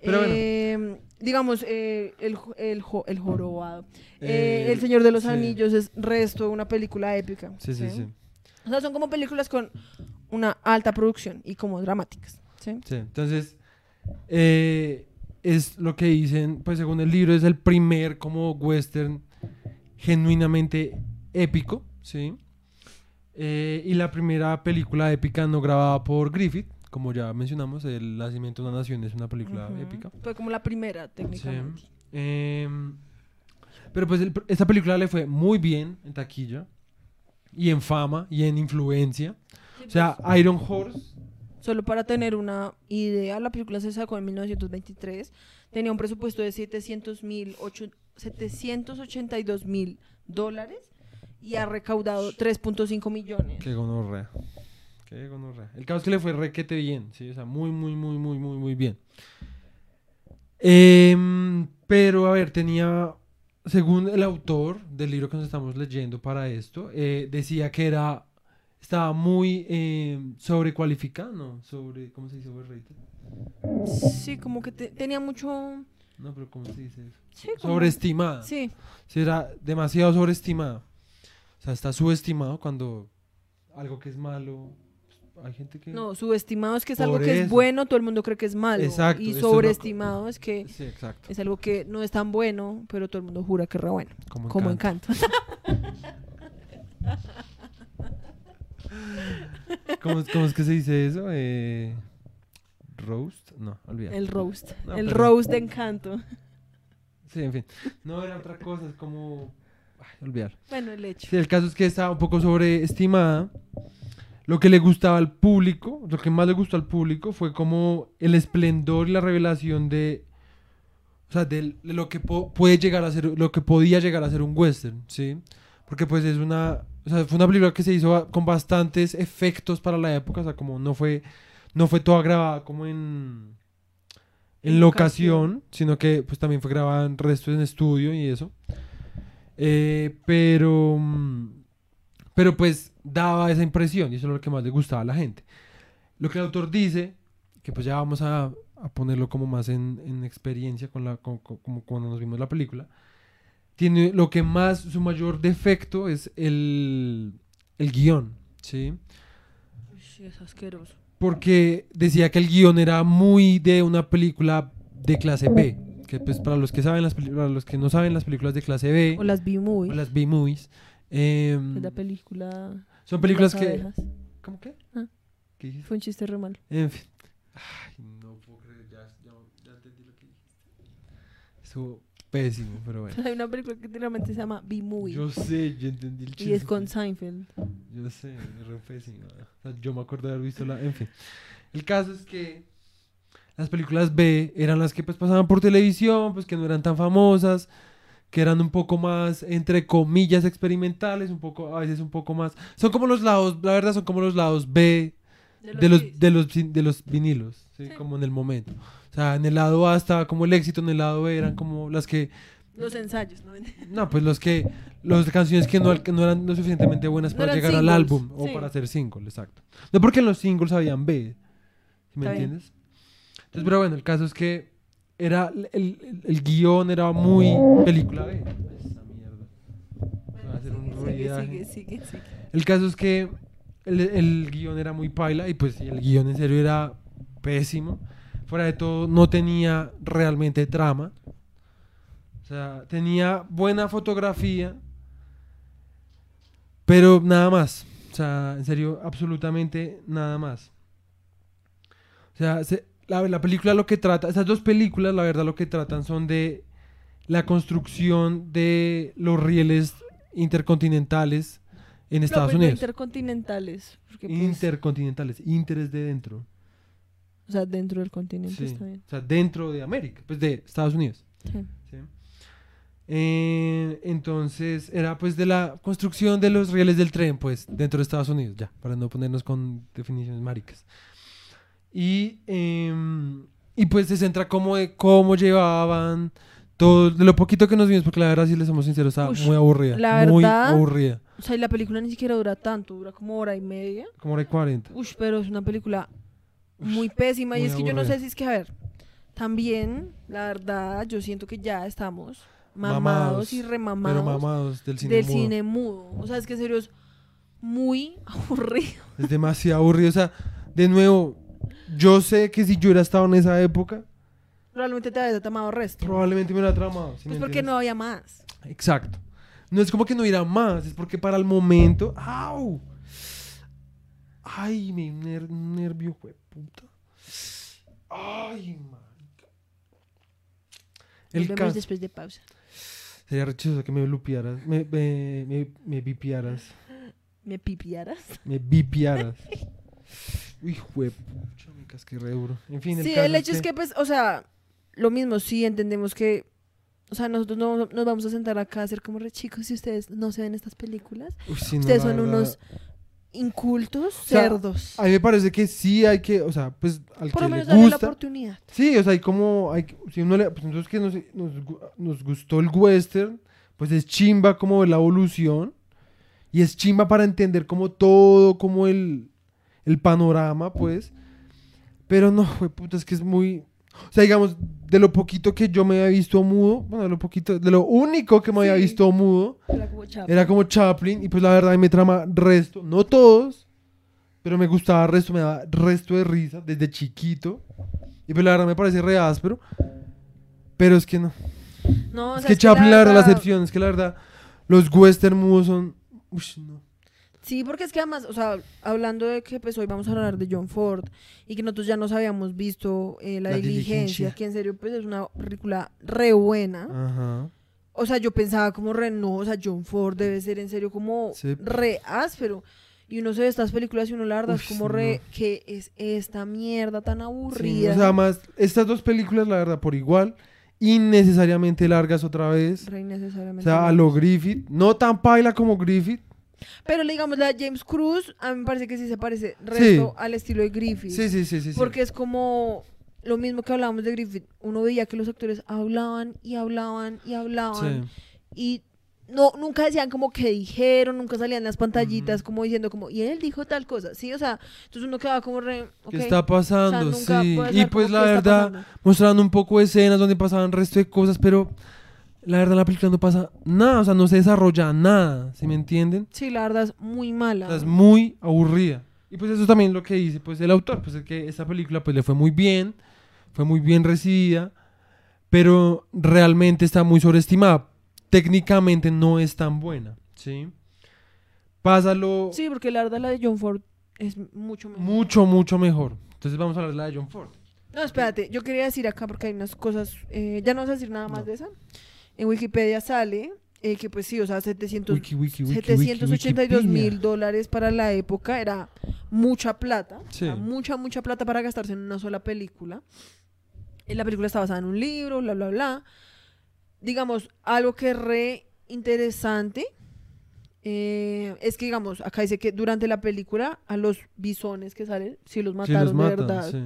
Pero bueno. Eh, digamos, eh, el, el, jo- el jorobado. Eh, Eh, el Señor de los sí. Anillos es resto de una película épica. Sí, sí, sí. O sea, son como películas con una alta producción y como dramáticas. ¿sí? Sí, entonces, eh, es lo que dicen, pues según el libro, es el primer como western genuinamente épico, ¿sí? Eh, y la primera película épica no grabada por Griffith, como ya mencionamos, El nacimiento de una nación es una película épica. Fue como la primera, técnicamente. Em, pero pues el- esta película le fue muy bien en taquilla y en fama y en influencia. O sea, Iron Horse Solo para tener una idea, la película se sacó en 1923. Tenía un presupuesto de 700 mil, 782 mil dólares y ha recaudado 3.5 millones. Qué gonorrea. Qué gonorrea. El caso es que le fue requete bien, sí, o muy, muy, muy, muy, muy, muy bien. Em, pero, a ver, tenía, según el autor del libro que nos estamos leyendo para esto, eh, decía que era, estaba muy em, sobrecualificado, ¿no? Sobre, ¿cómo se dice? Overrated. Sí, como que te- tenía mucho... No, pero ¿cómo se dice eso? Sí, como- Sobreestimada. Sí, Sí, era demasiado sobreestimada. O sea, está subestimado cuando algo que es malo, pues, hay gente que... no, subestimado es que es algo que es bueno, todo el mundo cree que es malo. Exacto, y sobreestimado es que Sí, exacto. es algo que no es tan bueno, pero todo el mundo jura que es re bueno. Como, Como encanto. encanto. ¿Cómo, es- cómo es que se dice eso? Eh, ¿Roast? No, olvídalo. El roast. No, el pero- roast de encanto. Sí, en fin. No, era otra cosa, es como... Ay, olvídalo. Bueno, el hecho. Sí, el caso es que estaba un poco sobreestimada. Lo que le gustaba al público, lo que más le gustó al público fue como el esplendor y la revelación de... O sea, de lo que puede llegar a ser, lo que podía llegar a ser un western, ¿sí? Porque pues es una... O sea, fue una película que se hizo con bastantes efectos para la época, o sea, como no fue, no fue toda grabada como en... En locación, sino que pues también fue grabada en resto en estudio y eso. Eh, pero, mm, pero pues daba esa impresión y eso es lo que más le gustaba a la gente. Lo que el autor dice, que pues ya vamos a, a ponerlo como más en, en experiencia con la, con- con- como cuando nos vimos la película, tiene lo que más, su mayor defecto es el, el guion, ¿sí? Uy, es asqueroso. Porque decía que el guion era muy de una película de clase B, que pues para los que saben las para los que no saben las películas de clase B O las vi muy. o las B-movies. Es la película. son películas Las que... abejas. ¿Cómo qué? Ah. ¿Qué? Fue un chiste re mal. En fin. Ay, no puedo creer, ya, ya, ya entendí lo que dijiste. Estuvo pésimo, pero bueno. Hay una película que literalmente se llama B-Movie. Yo sé, yo entendí el chiste. Y es con Seinfeld. Yo sé, es re pésimo. O sea, yo me acuerdo de haber visto la... En fin. El caso es que las películas B eran las que pues pasaban por televisión, pues que no eran tan famosas, que eran un poco más, entre comillas, experimentales, un poco, a veces un poco más... Son como los lados, la verdad son como los lados B de los, de los, de los vinilos, ¿sí? Sí. como en el momento. O sea, en el lado A estaba como el éxito, en el lado B eran como las que... Los ensayos, ¿no? No, pues los que... Las canciones que no, al- no eran lo suficientemente buenas No para eran llegar al singles, álbum o sí. para hacer single, exacto. No porque en los singles habían B, ¿sí ¿me Está bien. entiendes? Entonces, pero bueno, el caso es que era el, el, el guion era muy película B. Esa mierda. Va a hacer un viaje. sigue, sigue, sigue. El caso es que el, el guion era muy paila y pues el guion en serio era pésimo. Fuera de todo, no tenía realmente trama. O sea, tenía buena fotografía, pero nada más. O sea, en serio, absolutamente nada más. O sea, se- la, la película lo que trata, esas dos películas, la verdad, lo que tratan son de la construcción de los rieles intercontinentales en Estados No, pues, Unidos. intercontinentales. Porque, pues, Intercontinentales, interés de dentro. o sea, dentro del continente Sí. está bien. O sea, dentro de América, pues de Estados Unidos. Sí. ¿sí? Eh, entonces, era pues de la construcción de los rieles del tren, pues, dentro de Estados Unidos, ya, para no ponernos con definiciones maricas. Y, em, y pues se centra como de cómo llevaban todo, de lo poquito que nos vimos, porque la verdad, si les somos sinceros, está Ush, muy aburrida. la muy verdad- aburrida. O sea, y la película ni siquiera dura tanto, dura como hora y media. Como hora y 40. Uy, pero es una película muy pésima. y es que yo no aburrida. sé si es que, a ver, también, la verdad, yo siento que ya estamos mamados, Mamados, y remamados Pero mamados del cine del mudo. cine mudo. O sea, es que en serio es muy aburrido. Es demasiado aburrido. O sea, de nuevo, yo sé que si yo hubiera estado en esa época, Probablemente te habías tomado resto. probablemente me hubiera tramado. ¿sí me Pues porque entiendes? no había más. Exacto. No es como que no hubiera más, es porque para el momento. ¡Au! Ay, ner- un nervio, puta. Ay, marica. El Nos vemos después de pausa. Sería rechazo que me lupiaras, me, me, me, me vipiaras, ¿Me pipiaras? me vipiaras. Uy, juepucha, me casqué re duro. En fin, Sí, caso el hecho es que, pues, o sea, lo mismo, sí entendemos que, o sea, nosotros no nos vamos a sentar acá a ser como re chicos si ustedes no se ven estas películas. Uy, sí, no, ustedes la son verdad. unos incultos sea, cerdos. A mí me parece que sí hay que, o sea, pues al Por que lo le menos darle la gusta. oportunidad. Sí, o sea, hay como, hay, si uno le, pues nosotros que nos, nos, gu- nos gustó el western, pues es chimba como la evolución y es chimba para entender como todo, como el, el panorama, pues. Pero no, puta, es que es muy, o sea, digamos, de lo poquito que yo me había visto mudo, bueno, de lo poquito, de lo único que me había visto mudo, Era como chapa. era como Chaplin y pues la verdad me trama resto, no todos, pero me gustaba resto, me daba resto de risa desde chiquito y pues la verdad me parece re áspero, pero es que no, No, o es que es Chaplin la verdad la excepción, es que la verdad los western mudos son, ush, no. Sí, porque es que además, o sea, hablando de que pues hoy vamos a hablar de John Ford y que nosotros ya nos habíamos visto eh, La, La diligencia, Diligencia. que en serio pues es una película re buena. Ajá. O sea, yo pensaba como re no, o sea, John Ford debe ser en serio como Sí. re áspero. Y uno se ve estas películas y uno la verdad es Uy, como sí, re, no. que es esta mierda tan Sí, aburrida? o sea, más estas dos películas la verdad por igual, innecesariamente largas otra vez. Re O innecesariamente sea, a largas. lo Griffith, no tan paila como Griffith. Pero digamos, la de James Cruz, a mí me parece que sí se parece resto al estilo de Griffith. Sí, sí, sí, sí. sí. Porque es como lo mismo que hablábamos de Griffith. Uno veía que los actores hablaban y hablaban y hablaban. Sí. Y no, nunca decían como que dijeron, nunca salían las pantallitas como diciendo como, y él dijo tal cosa. Sí, o sea, entonces uno quedaba como re. ok. ¿Qué está pasando? O sea, sí. Y pues la verdad, mostraban un poco escenas donde pasaban resto de cosas, pero la verdad la película no pasa nada, o sea, no se desarrolla nada, ¿sí me entienden? Sí, la verdad es muy mala. O sea, es muy aburrida. Y pues eso también lo que dice pues el autor, pues es que esta película pues le fue muy bien, fue muy bien recibida, pero realmente está muy sobreestimada. Técnicamente no es tan buena, ¿sí? Pásalo Sí, porque la verdad la de John Ford es mucho mejor. mucho, mucho mejor. Entonces vamos a hablar de la de John Ford. No, espérate, yo quería decir acá porque hay unas cosas, eh, ya no vas a decir nada más No. de esa. En Wikipedia sale eh, que pues sí, o sea, 700, Wiki, wiki, wiki, 782 Wikipedia. mil dólares para la época era mucha plata, mucha, mucha plata para gastarse en una sola película. Y la película está basada en un libro, bla, bla, bla. Digamos, algo que es re interesante eh, es que, digamos, acá dice que durante la película a los bisones que salen, sí los Sí, mataron de verdad. sí.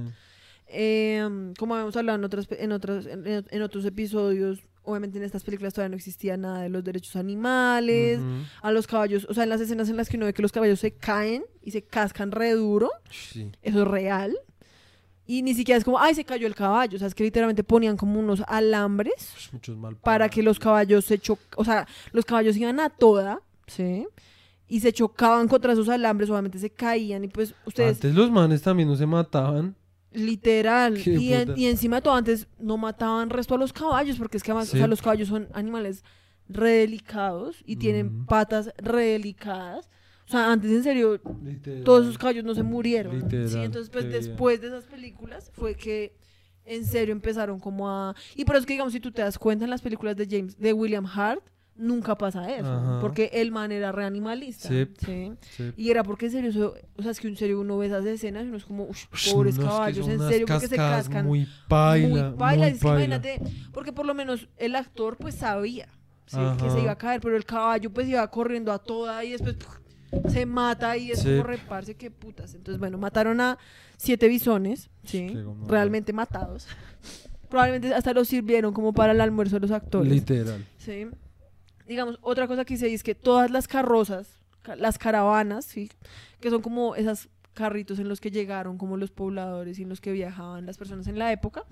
Eh, como habíamos hablado en otras en otras en, en otros episodios, obviamente en estas películas todavía no existía nada de los derechos animales, a los caballos, o sea, en las escenas en las que uno ve que los caballos se caen y se cascan re duro, Sí. eso es real. Y ni siquiera es como, ay, se cayó el caballo, o sea, es que literalmente ponían como unos alambres mal para que los caballos se choc o sea, los caballos iban a toda, ¿sí? y se chocaban contra esos alambres, obviamente se caían y pues ustedes Antes los manes también no se mataban. Literal y, en- y encima de todo antes no mataban resto a los caballos porque es que además, o sea, los caballos son animales redelicados y tienen Ujú. patas redelicadas. O sea, antes en serio Literal. todos esos caballos no se murieron. Literal, ¿sí? Entonces, pues bien. después de esas películas fue que en serio empezaron como a... Y por eso que, digamos, si tú te das cuenta en las películas de James, de William Hart, nunca pasa eso. Ajá. Porque el man era reanimalista. Sí. ¿sí? Sí. Y era porque en serio, eso- o sea, es que en serio uno ve esas escenas y uno es como, uff, Ush, pobres no, es que caballos, en serio, porque se cascan. Muy paila. muy paila. muy es que imagínate, porque por lo menos el actor pues sabía ¿sí? que se iba a caer, pero el caballo pues iba corriendo a toda y después se mata y es como reparse, qué putas. Entonces, bueno, mataron a siete bisones, ¿sí? Realmente matados. Probablemente hasta los sirvieron como para el almuerzo de los actores. Literal. ¿sí? Digamos, otra cosa que hice es que todas las carrozas, ca- las caravanas, ¿sí? que son como esos carritos en los que llegaron como los pobladores y en los que viajaban las personas en la época,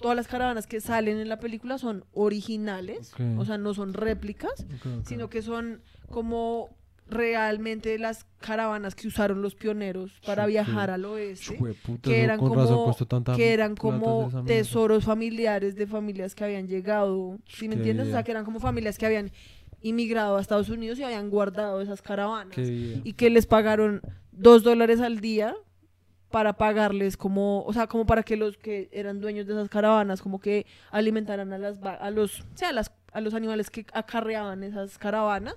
todas las caravanas que salen en la película son originales, o sea, no son réplicas, sino que son como realmente las caravanas que usaron los pioneros para viajar al oeste que eran como tanta que eran como tesoros familiares de familias que habían llegado, ¿sí me entiendes? O sea, que eran como familias que habían inmigrado a Estados Unidos y habían guardado esas caravanas y que les pagaron dos dólares al día para pagarles como, o sea, como para que los que eran dueños de esas caravanas como que alimentaran a las a los, o sea, a las a los animales que acarreaban esas caravanas.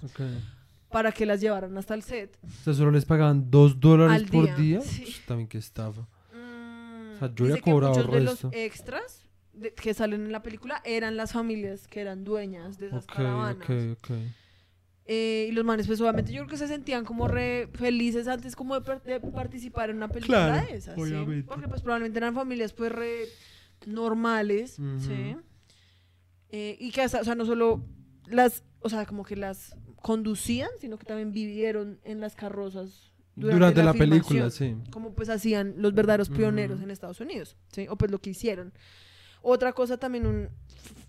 Para que las llevaran hasta el set. O sea, solo les pagaban dos dólares Al por día, sí. También qué estafa. Mm, O sea, yo que cobrado muchos de los resto. extras de- que salen en la película eran las familias que eran dueñas de esas Ok, caravanas. ok, ok. Eh, y los manes, pues obviamente yo creo que se sentían como re felices antes como de, participar en una película Claro, de esas. Porque pues probablemente eran familias pues re normales. ¿sí? Eh, y que hasta, o sea, no solo las, o sea, como que las conducían, sino que también vivieron en las carrozas durante, Durante, la, filmación película, sí. como pues hacían los verdaderos pioneros en Estados Unidos, ¿sí? O pues lo que hicieron. Otra cosa también, un,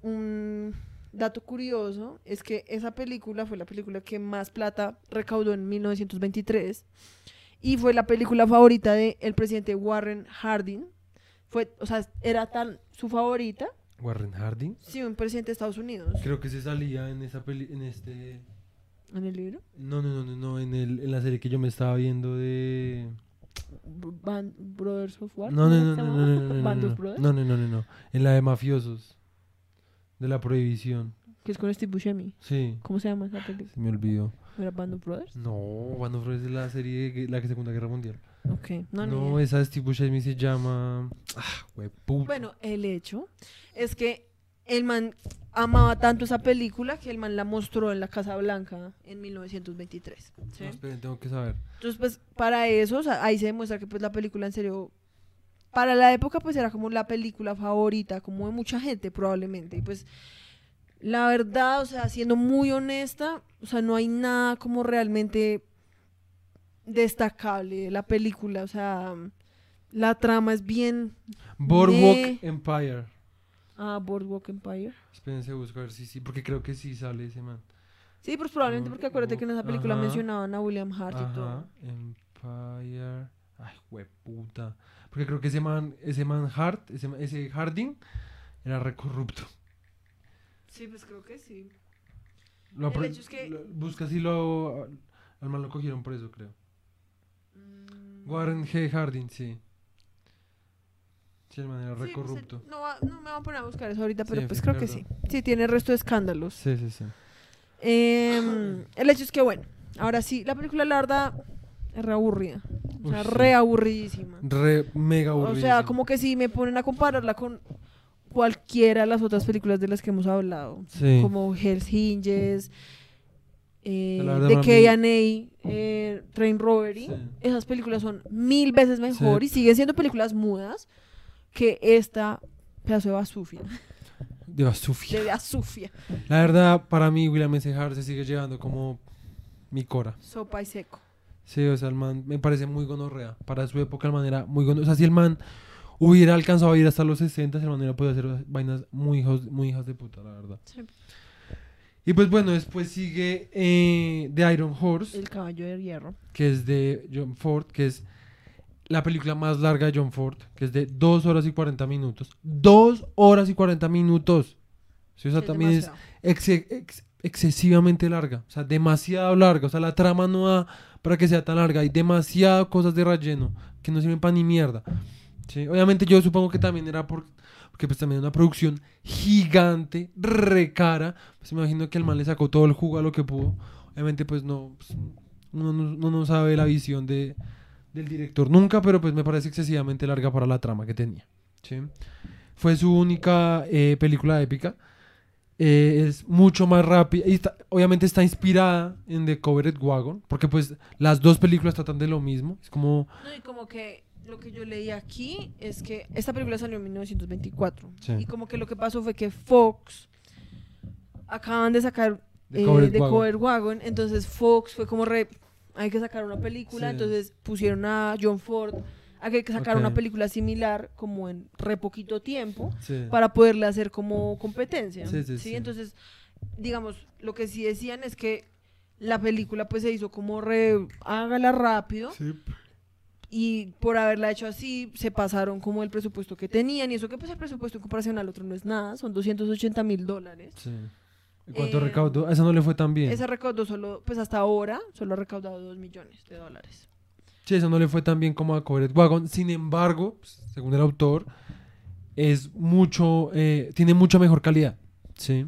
un dato curioso, es que esa película fue la película que más plata recaudó en 1923 y fue la película favorita del el presidente Warren Harding. Fue, o sea, era tan su favorita, Warren Harding. sí, un presidente de Estados Unidos. Creo que se salía en esa peli, en este... ¿En el libro? No, no, no, no, no, en, el, en la serie que yo me estaba viendo de... Band Brothers of War. No, no, no, ¿Se no, no, no, no, no, Band no, of Brothers. no, no, no, no, no, en la de mafiosos, de la prohibición, Que es con Steve Buscemi. sí, ¿Cómo se llama esa película? se me olvidó. ¿Era Band of Brothers? No, Band of Brothers es la serie de la que Segunda Guerra Mundial. Ok, no, No, idea. esa de Steve Buscemi se llama... Ah. Bueno, el hecho es que el man amaba tanto esa película que el man la mostró en la Casa Blanca en 1923. ¿sí? No, esperen, tengo que saber. Entonces, pues, para eso, o sea, ahí se demuestra que pues la película en serio, para la época, pues era como la película favorita, como de mucha gente probablemente. Y pues, la verdad, o sea, siendo muy honesta, o sea, no hay nada como realmente destacable de la película. O sea, la trama es bien... Boardwalk. Empire. Ah, Boardwalk Empire. Espérense, busco a ver si sí, porque creo que sí sale ese man. Sí, pues probablemente porque acuérdate que en esa película Ajá. mencionaban a William Hart y todo. Ajá, Empire. Ay, hueputa. Porque creo que ese man, ese man Hart, ese, ese Harding, era re corrupto. Sí, pues creo que sí. Lo El hecho es que- lo- busca si lo. Al man lo cogieron preso, creo. Mm, Warren G. Harding, sí. Sí, el man era re sí, pues, corrupto. no, va- no me voy a poner a buscar eso ahorita, pero Sí, pues es creo que sí. Sí, tiene el resto de escándalos. Sí, sí, sí. Em, el hecho es que, bueno, ahora sí, la película, la verdad, es re aburrida. O sea, Uy, re aburridísima. Re mega O aburrido. sea, como que si me ponen a compararla con cualquiera de las otras películas de las que hemos hablado, Sí. como Hell's Hinges, eh, The K&A, eh, Train Robbery, Sí. esas películas son mil veces mejor Sí. y siguen siendo películas mudas que esta pedazo de basufia, De Basufia. de basufia, La verdad, para mí, William S. Hart se sigue llevando como mi cora. sopa y seco. Sí, o sea, el man me parece muy gonorrea. Para su época, el man era muy gonorrea. O sea, si el man hubiera alcanzado a ir hasta los 60, el man hubiera podido hacer vainas muy hijos, muy hijas de puta, la verdad. Sí. Y pues bueno, después sigue eh, The Iron Horse, El caballo de hierro. que es de John Ford, que es la película más larga de John Ford, que es de 2 horas y 40 minutos. 2 horas y 40 minutos. Sí, o sea, Es también es demasiado. exe- ex- excesivamente larga. O sea, demasiado larga. O sea, la trama no da para que sea tan larga. Hay demasiadas cosas de relleno que no sirven para ni mierda. Sí, Obviamente yo supongo que también era por, porque pues también era una producción gigante, re cara. Pues me imagino que el man le sacó todo el jugo a lo que pudo. Obviamente pues no, pues, uno, no, uno no sabe la visión de, del director nunca, pero pues me parece excesivamente larga para la trama que tenía. ¿sí? Fue su única eh, película épica. Eh, es mucho más rápida. Y está- obviamente está inspirada en The Covered Wagon, porque pues las dos películas tratan de lo mismo. Es como... No, y como que lo que yo leí aquí es que esta película salió en 1924. Sí. Y como que lo que pasó fue que Fox acaban de sacar The eh, Covered Wagon. Wagon. Entonces Fox fue como re. Hay que sacar una película. Sí. Entonces pusieron a John Ford a que sacar una película similar como en re poquito tiempo Sí. para poderle hacer como competencia. Sí. Entonces, digamos, lo que sí decían es que la película pues se hizo como re. Hágala rápido. Sí. Y por haberla hecho así, se pasaron como el presupuesto que tenían. Y eso que pues el presupuesto en comparación al otro no es nada, son 280 mil dólares. Sí. ¿Y ¿Cuánto Eh, recaudó? A esa no le fue tan bien. Ese recaudó solo, pues hasta ahora, solo ha recaudado 2 millones de dólares. Sí, eso no le fue tan bien como a Covered Wagon. Sin embargo, pues, según el autor, es mucho, eh, tiene mucha mejor calidad, ¿sí?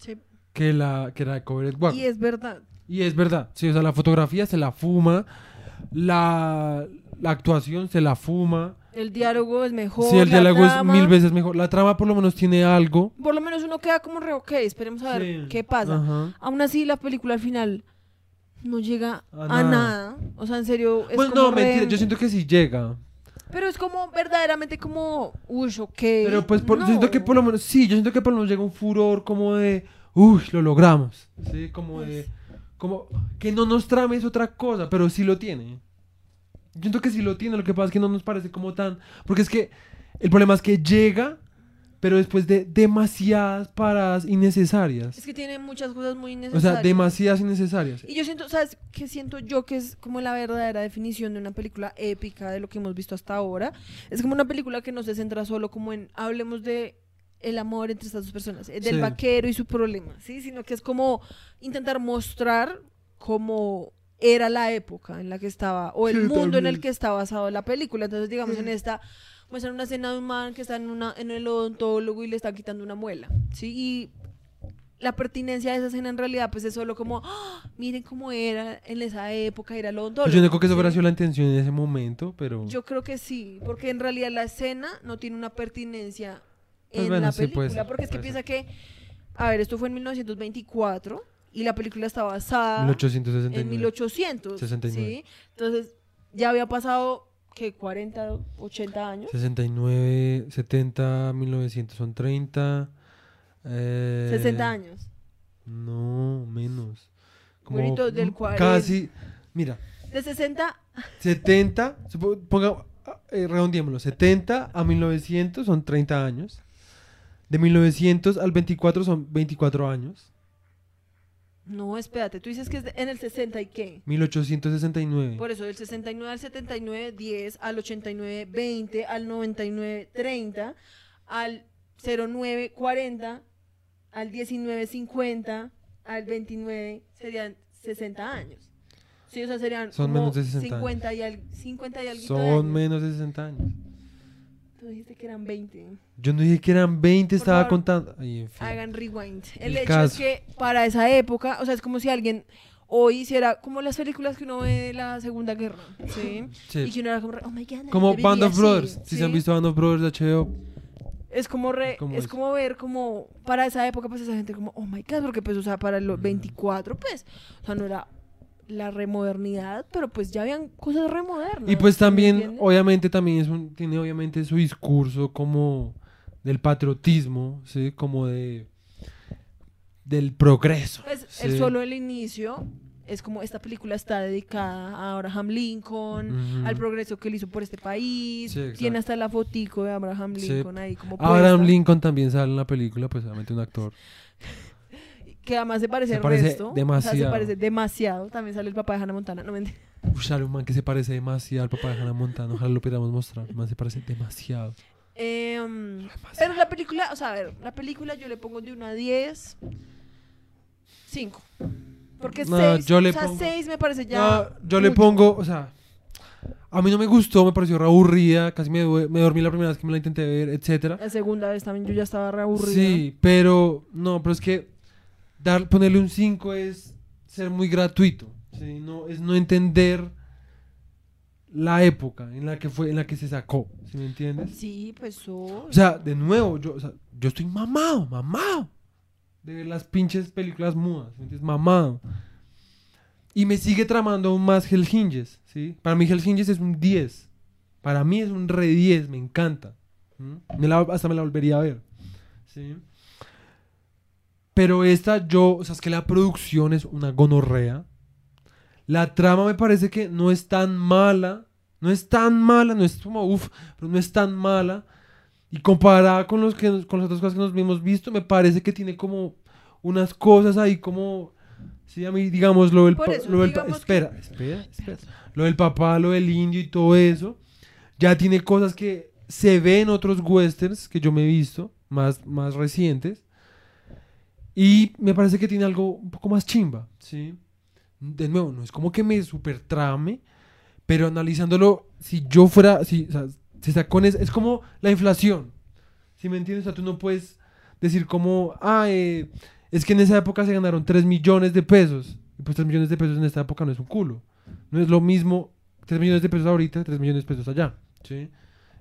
Sí. Que la, que la de Covered Wagon. Y es verdad. Y es verdad, sí, o sea, la fotografía se la fuma, la, la actuación se la fuma. El diálogo es mejor. sí, el diálogo es mil veces mejor. La trama por lo menos tiene algo. Por lo menos uno queda como re, ok, esperemos a ver Sí. qué pasa. Ajá. Aún así, la película al final no llega A a, nada. nada. O sea, en serio, es Bueno, como no, re- mentira, yo siento que sí llega. Pero es como verdaderamente como, uy, ok. Pero pues por- yo siento que por lo menos, sí, yo siento que por lo menos llega un furor como de, uy, lo logramos. Sí, como de, como que no nos trame es otra cosa, pero sí lo tiene. Yo siento que sí lo tiene, lo que pasa es que no nos parece como tan, porque es que el problema es que llega, pero después de demasiadas paradas innecesarias. Es que tiene muchas cosas muy O innecesarias. sea, demasiadas innecesarias. Y yo siento, ¿sabes qué siento yo que es como la verdadera definición de una película épica de lo que hemos visto hasta ahora? Es como una película que no se centra solo como en hablemos de el amor entre estas dos personas, eh, del Sí. vaquero y su problema, ¿sí? Sino que es como intentar mostrar cómo era la época en la que estaba, o el Sí, mundo en el también. que está basado la película. Entonces, digamos, en esta muestran una escena de un man que está en, una, en el odontólogo y le está quitando una muela, ¿sí? Y la pertinencia de esa escena en realidad pues es solo como "Ah, miren cómo era en esa época ir al odontólogo Pues yo no creo que eso ¿sí? hubiera sido la intención en ese momento, pero... yo creo que sí porque en realidad la escena no tiene una pertinencia Pues en bueno, la sí, película puede ser, porque es que puede piensa que a ver esto fue en 1924 y la película está basada 1869. en 1800 69. ¿sí? entonces ya había pasado que 40 80 años 69, 70, 1900 son 30. Eh, 60 años No, menos. Güerito, del mm, 40. Casi, mira, de 60 70, supo- ponga, eh, redondeémoslo, 70 a 1900 son 30 años. De 1900 al 24 son 24 años. No espérate tú dices que es de- en el 60 y qué 1869. Por eso, del 69 al 79, 10, al 89, 20, al 99, 30, al 09, 40, al 19, 50, al 29, serían 60 años. Sí, o sea, serían Son como menos de 60 50 y, al, 50 y algo de Son años. menos de 60 años. Tú dijiste que eran 20. Yo no dije que eran 20, Por estaba favor, contando. Ay, en fin. Hagan rewind. El, El hecho caso. es que para esa época, o sea, es como si alguien hoy hiciera como las películas que uno ve de la Segunda Guerra, ¿sí? Sí. Y que uno era como, oh my god, Como Band of así", Brothers. Si ¿sí? se han visto Band of Brothers de HBO. Es como re, ¿Cómo es es? como ver como para esa época pues esa gente como oh my god porque pues o sea para los 24 pues o sea no era la remodernidad pero pues ya habían cosas remodernas Y pues ¿sí también, obviamente, también es un, tiene obviamente su discurso como del patriotismo, ¿sí? Como de del progreso. Pues, sí. el solo el inicio es como esta película está dedicada a Abraham Lincoln al progreso que él hizo por este país Sí, tiene hasta la fotico de Abraham Sí. Lincoln ahí como Abraham puesta. Lincoln también sale en la película, pues obviamente un actor. que además se parece Se al parece resto. O sea, demasiado. se parece demasiado. También sale el papá de Hannah Montana. No mentira. Uy, sale un man que se parece demasiado al papá de Hannah Montana. Ojalá lo pudiéramos mostrar. El man se parece demasiado. Em, pero la película, o sea, a ver, la película yo le pongo de 1 a 10, 5. Porque No, 6, yo le o sea, pongo- 6 me parece ya. No, yo le pongo, o sea, a mí no me gustó, me pareció re aburrida, casi me, me dormí la primera vez que me la intenté ver, etcétera. La segunda vez también yo ya estaba re aburrida. Sí, pero no, pero es que dar, ponerle un 5 es ser muy gratuito, ¿sí? no, es no entender la época en la que fue, en la que se sacó, ¿sí me entiendes? Sí, pues so- O sea, de nuevo, yo, o sea, yo estoy mamado, mamado de ver las pinches películas mudas, ¿me entiendes? Mamado. Y me sigue tramando aún más Hell Hinges, ¿sí? Para mí Hell Hinges es un 10. Para mí es un re 10, me encanta. ¿m? Me la- hasta me la volvería a ver, ¿sí? Pero esta yo, o sea, es que la producción es una gonorrea. La trama me parece que no es tan mala. No es tan mala, no es como uff, pero no es tan mala. Y comparada con, los que, con las otras cosas que nos hemos visto, me parece que tiene como unas cosas ahí como... Sí, a mí, digamos, lo del... Eso, lo del espera, espera. Lo del papá, lo del indio y todo eso. Ya tiene cosas que se ven en otros westerns que yo me he visto, más, más recientes. Y me parece que tiene algo un poco más chimba, ¿sí? De nuevo, no es como que me super trame, pero analizándolo, si yo fuera, si, o sea, se sacó es, como la inflación, ¿sí me entiendes? O sea, tú no puedes decir como, ah, eh, es que en esa época se ganaron 3 millones de pesos, y pues 3 millones de pesos en esta época no es un culo, no es lo mismo 3 millones de pesos ahorita, 3 millones de pesos allá, ¿sí?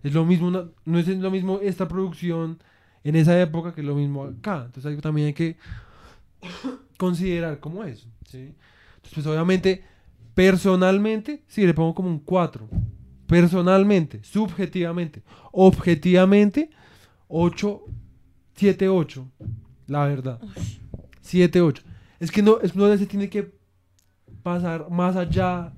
Es lo mismo, no es lo mismo esta producción en esa época que lo mismo acá, entonces ahí también hay que considerar como eso, ¿sí? Entonces, pues obviamente, personalmente, sí, le pongo como un 4. Personalmente, subjetivamente, objetivamente, 8, 7, 8. La verdad. 7, 8. Es que no, es se tiene que pasar más allá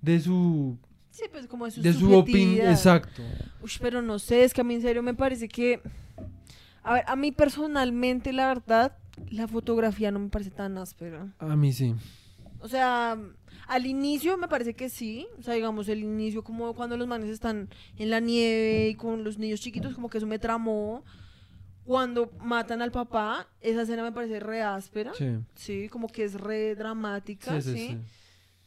de su, Sí, pues como de su, de su opinión. Exacto. Uy, pero no sé, es que a mí en serio me parece que... A ver, a mí personalmente, la verdad, la fotografía no me parece tan áspera. A mí sí. O sea, al inicio me parece que sí. O sea, digamos, el inicio como cuando los manes están en la nieve y con los niños chiquitos, como que eso me tramó. Cuando matan al papá, esa escena me parece re áspera. Sí. Sí, como que es re dramática, Sí, ¿sí? sí, sí.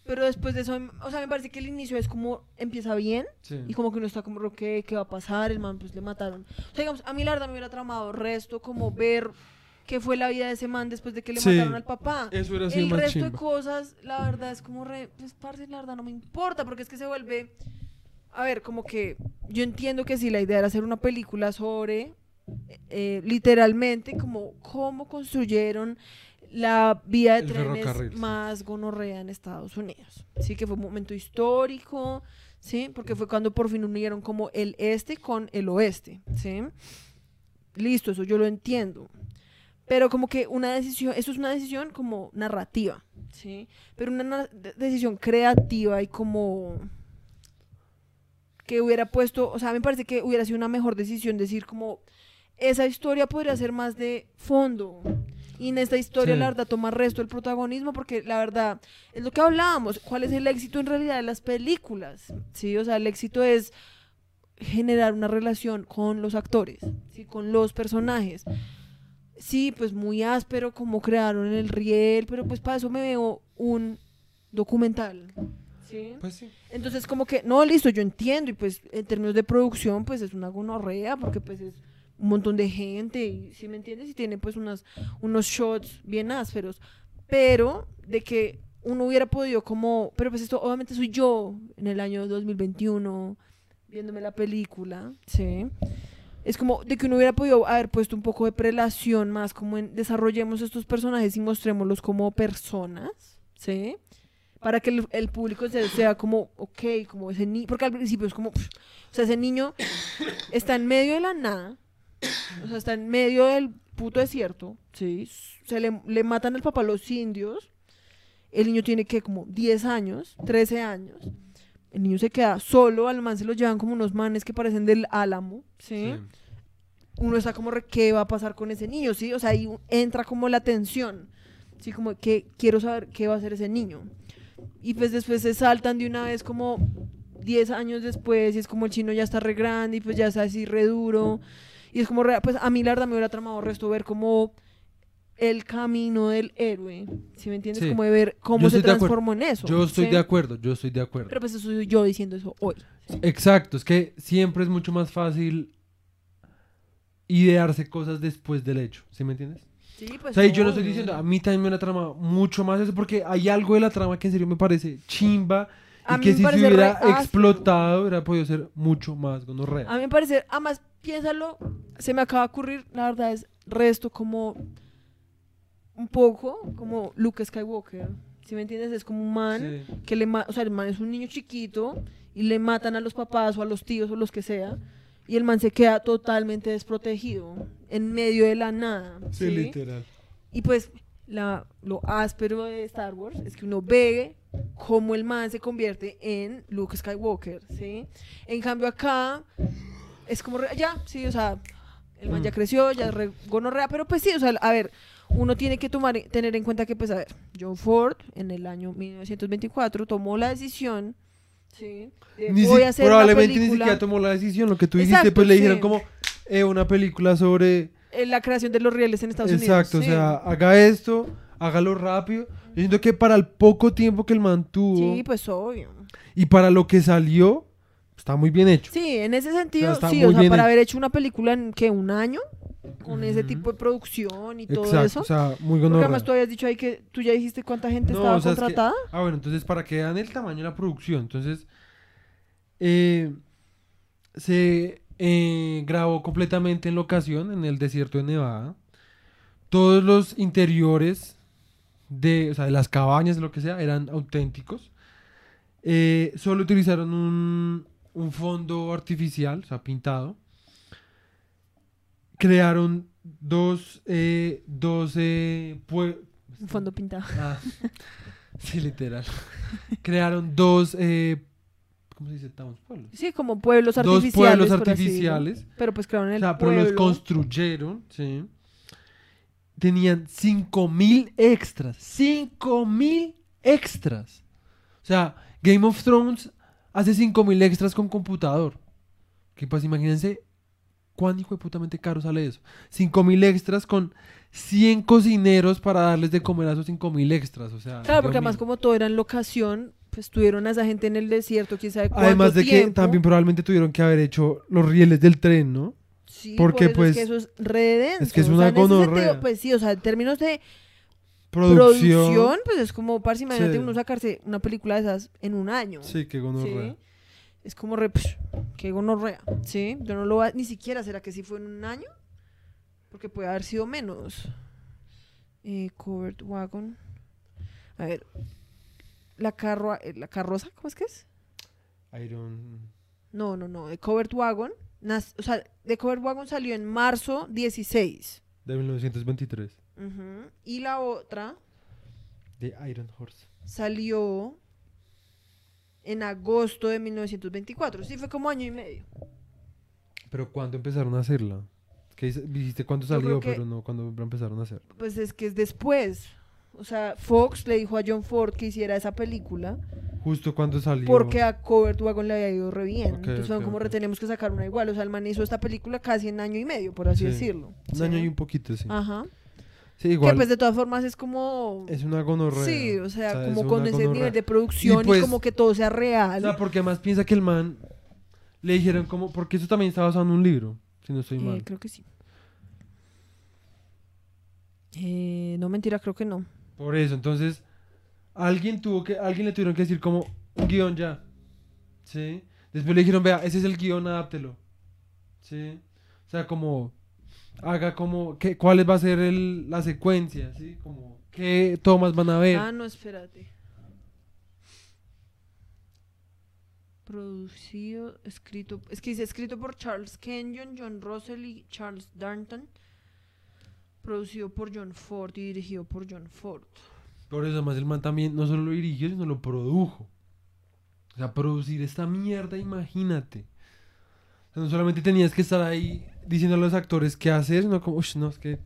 Pero después de eso, o sea, me parece que el inicio es como empieza bien Sí. y como que uno está como, ¿qué, qué va a pasar? El man, pues le mataron. O sea, digamos, a mí la verdad me hubiera tramado resto como ver qué fue la vida de ese man después de que le Sí. mataron al papá. Eso sido El resto de cosas, la verdad, es como re, pues, parce, la verdad no me importa, porque es que se vuelve, a ver, como que yo entiendo que si la idea era hacer una película sobre, eh, literalmente, como cómo construyeron la vía de El trenes más gonorrea en Estados Unidos. Sí, que fue un momento histórico, sí, porque fue cuando por fin unieron como el este con el oeste, sí. Listo, eso yo lo entiendo. Pero como que una decisión, eso es una decisión como narrativa, ¿sí? Pero una na- de- decisión creativa y como que hubiera puesto, o sea, me parece que hubiera sido una mejor decisión decir como esa historia podría ser más de fondo. Y en esta historia, Sí. la verdad, toma resto el protagonismo porque la verdad es lo que hablábamos. ¿Cuál es el éxito en realidad de las películas? Sí, o sea, el éxito es generar una relación con los actores, ¿sí? con los personajes. Sí, pues muy áspero como crearon el riel, pero pues para eso me veo un documental. ¿sí? Pues sí. Entonces como que, no, listo, yo entiendo y pues en términos de producción pues es una gonorrea porque pues es un montón de gente y si me entiendes y tiene pues unas, unos shots bien ásperos, pero de que uno hubiera podido como, pero pues esto obviamente soy yo en el año 2021 viéndome la película, ¿sí? Es como de que uno hubiera podido haber puesto un poco de prelación más como en desarrollemos estos personajes y mostrémoslos como personas, ¿sí? Para que el, el público se- sea como, ok, como ese niño, porque al principio es como, pff, o sea, ese niño está en medio de la nada, o sea, está en medio del puto desierto, ¿sí? Se le, le matan al papá los indios, el niño tiene que como 10 años, 13 años, el niño se queda solo, al man se lo llevan como unos manes que parecen del álamo, ¿sí? Sí. Uno está como, re, ¿qué va a pasar con ese niño? ¿Sí? O sea, ahí entra como la tensión, Sí, como que quiero saber qué va a hacer ese niño. Y pues después se saltan de una vez como 10 años después y es como el chino ya está re grande y pues ya está así re duro. Y es como, re- pues a mí la verdad me hubiera tramado resto ver como el camino del héroe. ¿Sí me entiendes? Sí. Como de ver cómo se transformó en eso. Yo estoy ¿sí? de acuerdo, yo estoy de acuerdo. Pero pues eso soy yo diciendo eso hoy. Exacto, es que siempre es mucho más fácil idearse cosas después del hecho, ¿sí me entiendes? Sí, pues. O sea, y yo no estoy diciendo, a mí también me la trama mucho más eso, porque hay algo de la trama que en serio me parece chimba A y que si se hubiera explotado hubiera podido ser mucho más gonorrea. A mí me parece, además, piénsalo, se me acaba de ocurrir, la verdad es resto como un poco como Luke Skywalker. ¿Sí me entiendes? Es como un man Sí. que le o sea, el man es un niño chiquito y le matan a los papás o a los tíos o los que sea y el man se queda totalmente desprotegido en medio de la nada. Sí, ¿sí? literal. Y pues la, lo áspero de Star Wars es que uno ve cómo el man se convierte en Luke Skywalker, ¿sí? En cambio acá es como, re- ya, sí, o sea, el man ya Mm. creció, ya es re gonorrea, pero pues sí, o sea, a ver, uno tiene que tomar, tener en cuenta que, pues, a ver, John Ford en el año 1924 tomó la decisión, ¿sí? de, Ni voy si- a hacer una probablemente ni siquiera tomó la decisión, lo que tú dijiste, Exacto, pues le dijeron como eh, una película sobre... eh, la creación de los rieles en Estados Exacto, Unidos. o sea, haga esto, hágalo rápido. Yo siento que para el poco tiempo que el mantuvo Sí, pues obvio. y para lo que salió, está muy bien hecho. Sí, en ese sentido, sí, o sea, para hecho. haber hecho una película en que un año, con ese tipo de producción y todo eso. o sea, muy Porque además tú habías dicho ahí que tú ya dijiste cuánta gente No, estaba o sea, es que- contratada. ah, bueno, entonces para que vean el tamaño de la producción, entonces eh, se eh, grabó completamente en locación en el desierto de Nevada. Todos los interiores de, o sea, de las cabañas, de lo que sea, eran auténticos. Eh, solo utilizaron un, un fondo artificial, o sea, pintado. Crearon dos, eh, dos eh, Un fondo pintado. Ah, sí, literal. Crearon dos, eh, ¿cómo se dice? Towns, pueblos. Sí, como pueblos Dos artificiales. pueblos así decirlo. artificiales. Pero pues crearon O el sea, pero los pueblo. construyeron, sí. Tenían 5000 extras. 5000 extras. O sea, Game of Thrones hace 5000 extras con computador. Que pues imagínense cuán hijo de putamente caro sale eso. 5000 extras con 100 cocineros para darles de comer a esos 5000 extras. O sea, Claro, porque además mío. como todo era en locación, pues tuvieron a esa gente en el desierto, quién sabe cuánto Además de que tiempo. también probablemente tuvieron que haber hecho los rieles del tren, ¿no? Sí, porque, por eso pues, es que eso es re denso. es que es O una sea, en ese gonorrea. sentido, Pues sí, o sea, en términos de Producción. producción, pues es como, parce, imagínate Sí. uno sacarse una película de esas en un año. Sí, qué gonorrea. ¿sí? Es como re, psh, qué gonorrea, ¿sí? Yo no lo voy a, ni siquiera, ¿será que sí fue en un año? Porque puede haber sido menos. Eh, covered wagon. A ver, la carroa, eh, la carroza, ¿cómo es que es? Iron. No, no, no, de covered wagon. nas- o sea, de covered wagon salió en marzo 16. De 1923. Y la otra De Iron Horse. salió en agosto de 1924. Sí, fue como año y medio. Pero ¿cuándo empezaron a hacerla? Dice- dijiste cuándo salió, que- pero no cuándo empezaron a hacerla. Pues es que es después. O sea, Fox le dijo a John Ford que hiciera esa película Justo cuando salió. porque a Covert Wagon le había ido re bien. Entonces como ok. re, tenemos que sacar una igual. O sea, el man hizo esta película casi en año y medio, por así Sí. decirlo. Un Sí. año y un poquito, sí. Ajá. Sí, Que pues de todas formas es como... Es una gonorrea. Sí, o sea, como con ese gonorrea. nivel de producción y, pues- como que todo sea O real. sea, porque además piensa que el man le dijeron como. Porque eso también está basado en un libro, si no estoy Eh, mal. creo que sí. Eh, no, mentira, creo que no. Por eso, entonces. Alguien tuvo que. Alguien le tuvieron que decir como. Un guion ya. ¿Sí? Después le dijeron, vea, ese es el guion, adáptelo. ¿Sí? O sea, como. Haga como. ¿qué, ¿Cuál va a ser el- la secuencia? ¿Sí? Como. ¿Qué tomas van a ver? Ah, no, espérate. Producido, escrito, es que dice escrito por Charles Kenyon, John Russell y Charles Darnton. Producido por John Ford y dirigido por John Ford. Por eso, además, el man también no solo lo dirigió, sino lo produjo. O sea, producir esta mierda, imagínate. O sea, no solamente tenías que estar ahí diciendo a los actores qué hacer, sino como, no, es que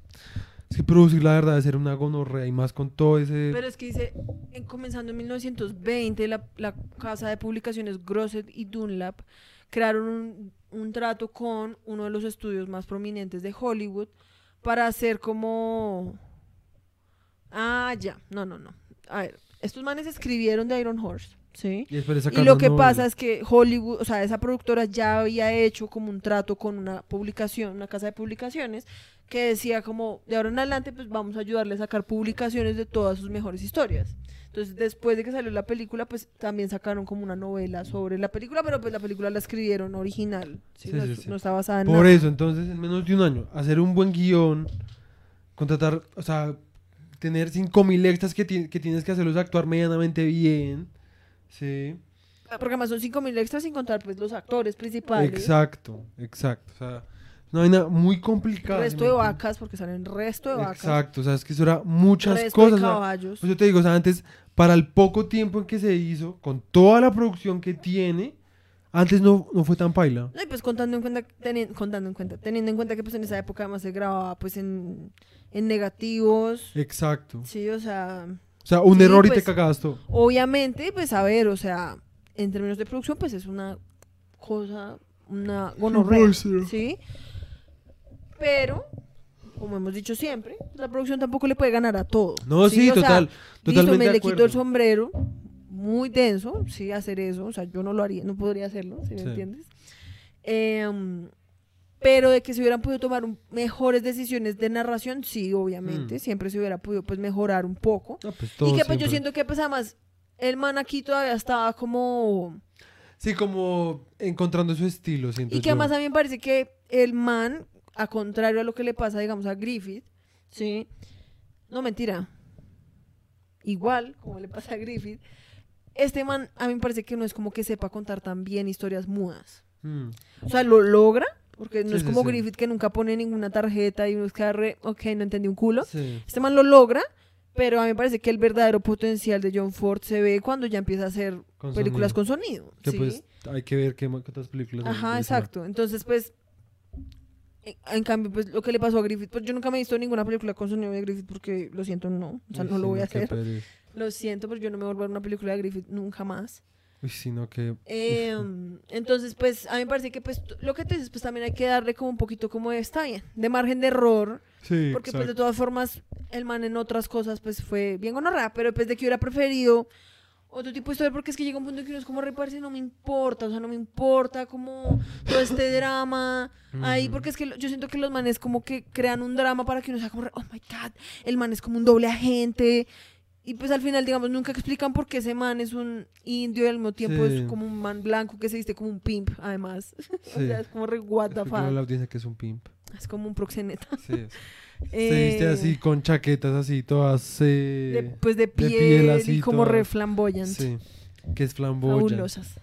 Es que producir la verdad debe ser una gonorrea y más con todo ese... Pero es que dice, en- comenzando en 1920, la, la casa de publicaciones Grosset y Dunlap crearon un, un trato con uno de los estudios más prominentes de Hollywood para hacer como... Ah, ya, no, no, no. A ver, estos manes escribieron de Iron Horse, ¿sí? Y, lo que pasa es que Hollywood, o sea, esa productora ya había hecho como un trato con una publicación, una casa de publicaciones, que decía como, de ahora en adelante, pues vamos a ayudarle a sacar publicaciones de todas sus mejores historias. Entonces, después de que salió la película, pues también sacaron como una novela sobre la película, pero pues la película la escribieron original, ¿sí? Sí, no, sí. está basada en Por nada. eso, entonces, en menos de un año, hacer un buen guion, contratar, o sea, tener 5000 extras que, ti- que tienes que hacerlos actuar medianamente bien. Sí. Porque además son 5.000 extras sin contar pues los actores principales. Exacto, exacto. O sea, una vaina muy complicada. Resto ¿sí de vacas, porque salen resto de vacas. Exacto, o sea, es que eso era muchas resto cosas. de o sea, caballos. pues yo te digo, o sea, antes, para el poco tiempo en que se hizo, con toda la producción que tiene, antes no, no fue tan paila. No, y pues contando en cuenta, teni- contando en cuenta, teniendo en cuenta que pues en esa época además se grababa pues en, en negativos, Exacto. sí, o sea, O sea, un Sí, error y pues, te cagabas todo. obviamente, pues a ver, o sea, en términos de producción pues es una cosa, una gonorrea, monstruo. sí, pero, como hemos dicho siempre, la producción tampoco le puede ganar a todo. No, sí, O sea, total. Listo, Totalmente me le quito el sombrero, muy denso, sí, hacer eso, o sea, yo no lo haría, no podría hacerlo, ¿sí me Sí. entiendes? Em, pero de que se hubieran podido tomar un- mejores decisiones de narración, sí, obviamente, Mm. siempre se hubiera podido pues mejorar un poco. No, pues, y que pues yo siento que pues además el man aquí todavía estaba como... Sí, como encontrando su estilo, siento Y que yo. además a mí me parece que el man, a contrario a lo que le pasa, digamos, a Griffith, ¿sí? No, mentira. Igual, como le pasa a Griffith, este man a mí me parece que no es como que sepa contar tan bien historias mudas. Mm. O sea, lo logra, porque no Sí, es como sí. Griffith que nunca pone ninguna tarjeta y uno es que re, ok, no entendí un culo. Este man lo logra, pero a mí me parece que el verdadero potencial de John Ford se ve cuando ya empieza a hacer Con películas sonido. con sonido. Que ¿sí? pues hay que ver qué, otras películas. Ajá, exacto. Entonces, pues, en, en cambio, pues lo que le pasó a Griffith, pues yo nunca me he visto ninguna película con sonido de Griffith porque lo siento, no. O sea, no lo voy a hacer. Lo siento, pero yo no me voy a volver una película de Griffith nunca más. Uy, sí, no, que... Em, entonces, pues, a mí me parece que, pues, lo que te dices, pues también hay que darle como un poquito como de, está bien, de margen de error, Sí, porque pues de todas formas el man en otras cosas pues fue bien gonorrea, pero pues de que hubiera preferido otro tipo de historia porque es que llega un punto en que uno es como reparse no me importa, o sea, no me importa como todo este drama ahí, porque es que yo siento que los manes como que crean un drama para que uno sea como, oh my god, el man es como un doble agente. Y pues al final, digamos, nunca explican por qué ese man es un indio y al mismo tiempo Sí. es como un man blanco que se viste como un pimp, además. o sea, es como re what the fuck. la audiencia que es un pimp. Es como un proxeneta. Sí. Se viste Eh, así con chaquetas así, todas... eh, de, pues de piel, piel así, y como toda- re flamboyant. Sí, que es flamboyant. Fabulosas.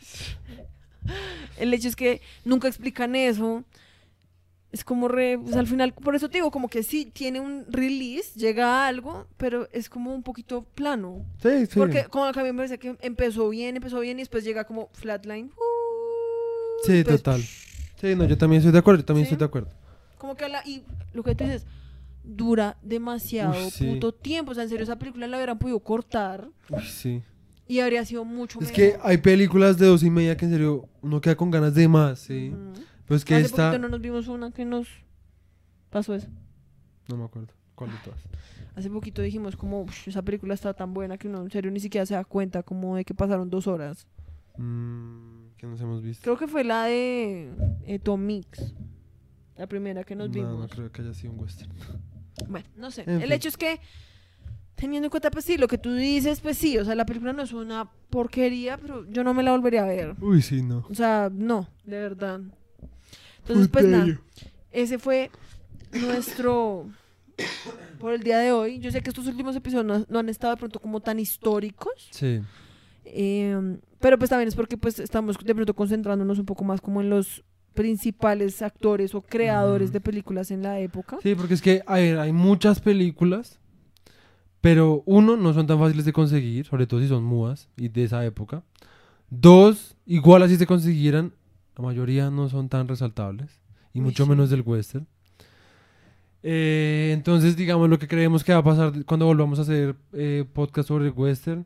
El hecho es que nunca explican eso. Es como re, pues al final, por eso te digo, como que sí, tiene un release, llega a algo, pero es como un poquito plano. Sí, sí. Porque como que a mí me parece que empezó bien, empezó bien y después llega como flatline. uh, Sí, pues, total. Sí, no, yo también estoy de acuerdo, yo también ¿Sí? estoy de acuerdo. Como que la, y lo que tú dices, dura demasiado sí. puto tiempo. O sea, en serio, esa película la hubieran podido cortar Uy, sí. y habría sido mucho Es mejor. que hay películas de dos y media que en serio uno queda con ganas de más, sí. Pero es que Hace esta... poquito no nos vimos una que nos pasó eso. No me acuerdo. ¿Cuál de todas? Hace poquito dijimos como "Ush, esa película está tan buena que uno en serio ni siquiera se da cuenta como de que pasaron dos horas. Mm, ¿Qué nos hemos visto? Creo que fue la de eh, Tom Mix. La primera que nos no, vimos. no creo que haya sido un western. Bueno, no sé. En El fin. hecho es que, teniendo en cuenta, pues sí, lo que tú dices, pues sí, o sea, la película no es una porquería, pero yo no me la volvería a ver. Uy, sí, no. O sea, no, de verdad. Entonces, pues nada, ese fue nuestro por el día de hoy. Yo sé que estos últimos episodios no, no han estado de pronto como tan históricos, Sí. eh, pero pues también es porque pues estamos de pronto concentrándonos un poco más como en los principales actores o creadores de películas en la época. Sí, porque es que, a ver, hay muchas películas, pero uno, no son tan fáciles de conseguir, sobre todo si son mudas y de esa época. Dos, igual así se consiguieran, la mayoría no son tan resaltables, y Uy, mucho sí. menos del western. Eh, entonces, digamos, lo que creemos que va a pasar cuando volvamos a hacer eh, podcast sobre western.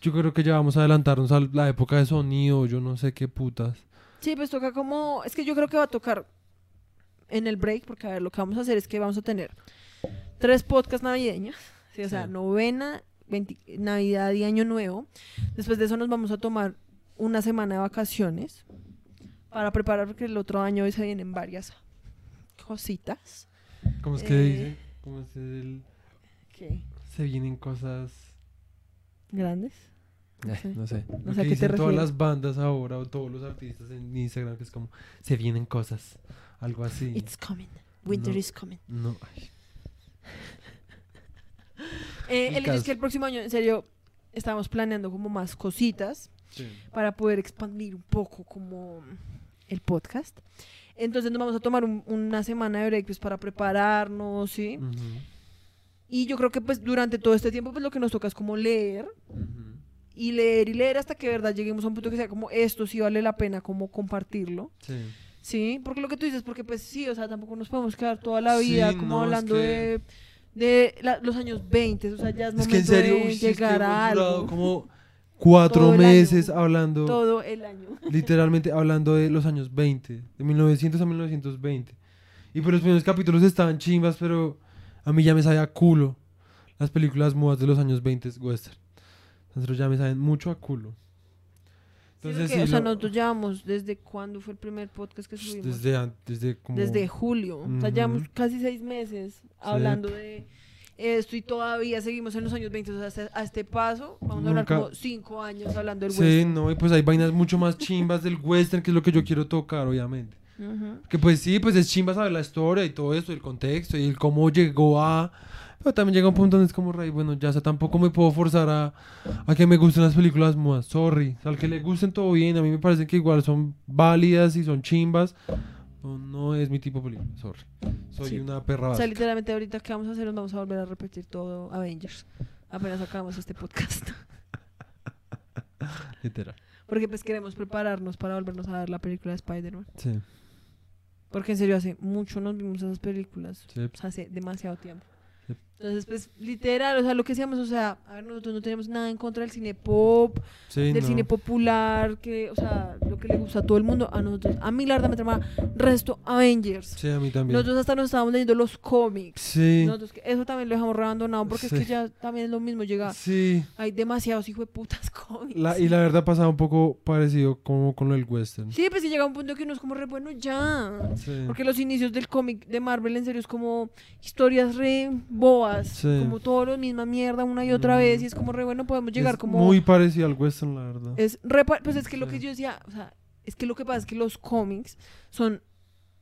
Yo creo que ya vamos a adelantarnos a la época de sonido, yo no sé qué putas. Sí, pues toca como. Es que yo creo que va a tocar en el break, porque a ver, lo que vamos a hacer es que vamos a tener tres podcasts navideños. Sí, o sea, Sí. novena, 20 Navidad y Año Nuevo. Después de eso nos vamos a tomar una semana de vacaciones para preparar, porque el otro año se vienen varias cositas. ¿Cómo es que Eh, dice? ¿Cómo es el... ¿Qué? Se vienen cosas... ¿Grandes? No Eh, sé. no sé. No Lo sé a que qué te dicen todas las bandas ahora o todos los artistas en Instagram que es como se vienen cosas, algo así. It's coming. Winter No. is coming. No, ay, Eh, El es que el próximo año, en serio, estamos planeando como más cositas para poder expandir un poco como el podcast. Entonces nos vamos a tomar un- una semana de break pues, para prepararnos, ¿sí? Y yo creo que pues durante todo este tiempo pues lo que nos toca es como leer y leer y leer hasta que de verdad lleguemos a un punto que sea como esto sí vale la pena como compartirlo, Sí. ¿sí? Porque lo que tú dices, porque pues sí, o sea, tampoco nos podemos quedar toda la vida Sí, como no, es hablando que- de, de la- los años 20, o sea, ya es Es que en momento serio, de uy, sí, es que a algo. como cuatro Todo meses año. hablando, todo el año. literalmente hablando de los años 20, de 1900 a 1920. Y por los primeros capítulos estaban chimbas, pero a mí ya me sabía culo las películas mudas de los años 20 western. Nosotros ya me saben mucho a culo. Sí, Entonces, porque, sí, o sea, lo- nosotros llevamos desde cuándo fue el primer podcast que subimos. desde, desde como... Desde julio. O sea, llevamos casi seis meses hablando de esto y todavía seguimos en los años 20. O sea, hasta- a este paso vamos a hablar Nunca- como cinco años hablando del Sí, western. no, y pues hay vainas mucho más chimbas del western, que es lo que yo quiero tocar, obviamente. Ujú. Que pues sí, pues es chimba saber la historia y todo esto, el contexto y el cómo llegó a... Pero también llega un punto donde es como, rey, bueno, ya o sea, tampoco me puedo forzar a, a que me gusten las películas mudas, sorry. O sea, al que le gusten todo bien, a mí me parece que igual son válidas y son chimbas. No, no es mi tipo de película, sorry. Soy Sí. una perra O sea, literalmente ahorita que vamos a hacer, nos vamos a volver a repetir todo Avengers. Apenas acabamos este podcast. literal. Porque pues queremos prepararnos para volvernos a ver la película de Spider-Man. Sí, Porque en serio, hace mucho nos vimos esas películas. sí. O sea, hace demasiado tiempo. Sí. Entonces, pues, literal, o sea, lo que decíamos, o sea, a ver, nosotros no tenemos nada en contra del cine pop, sí, del no. cine popular, que, o sea, lo que le gusta a todo el mundo, a nosotros, a mí la verdad me trama resto Avengers. Sí, a mí también. Nosotros hasta nos estábamos leyendo los cómics. Sí, Nosotros, eso también lo dejamos abandonado porque Sí. es que ya también es lo mismo, llega, sí. hay demasiados hijos de putas cómics. La, y la verdad pasaba un poco parecido como con el western. Sí, pues sí llega un punto que uno es como re bueno ya. Sí. Porque los inicios del cómic de Marvel en serio es como historias re boas, Sí. como todo lo misma mierda una y otra Mm. vez y es como re bueno podemos llegar Es como Muy parecido al western, la verdad. es re pues es que lo que yo decía, o sea, es que lo que pasa es que los cómics son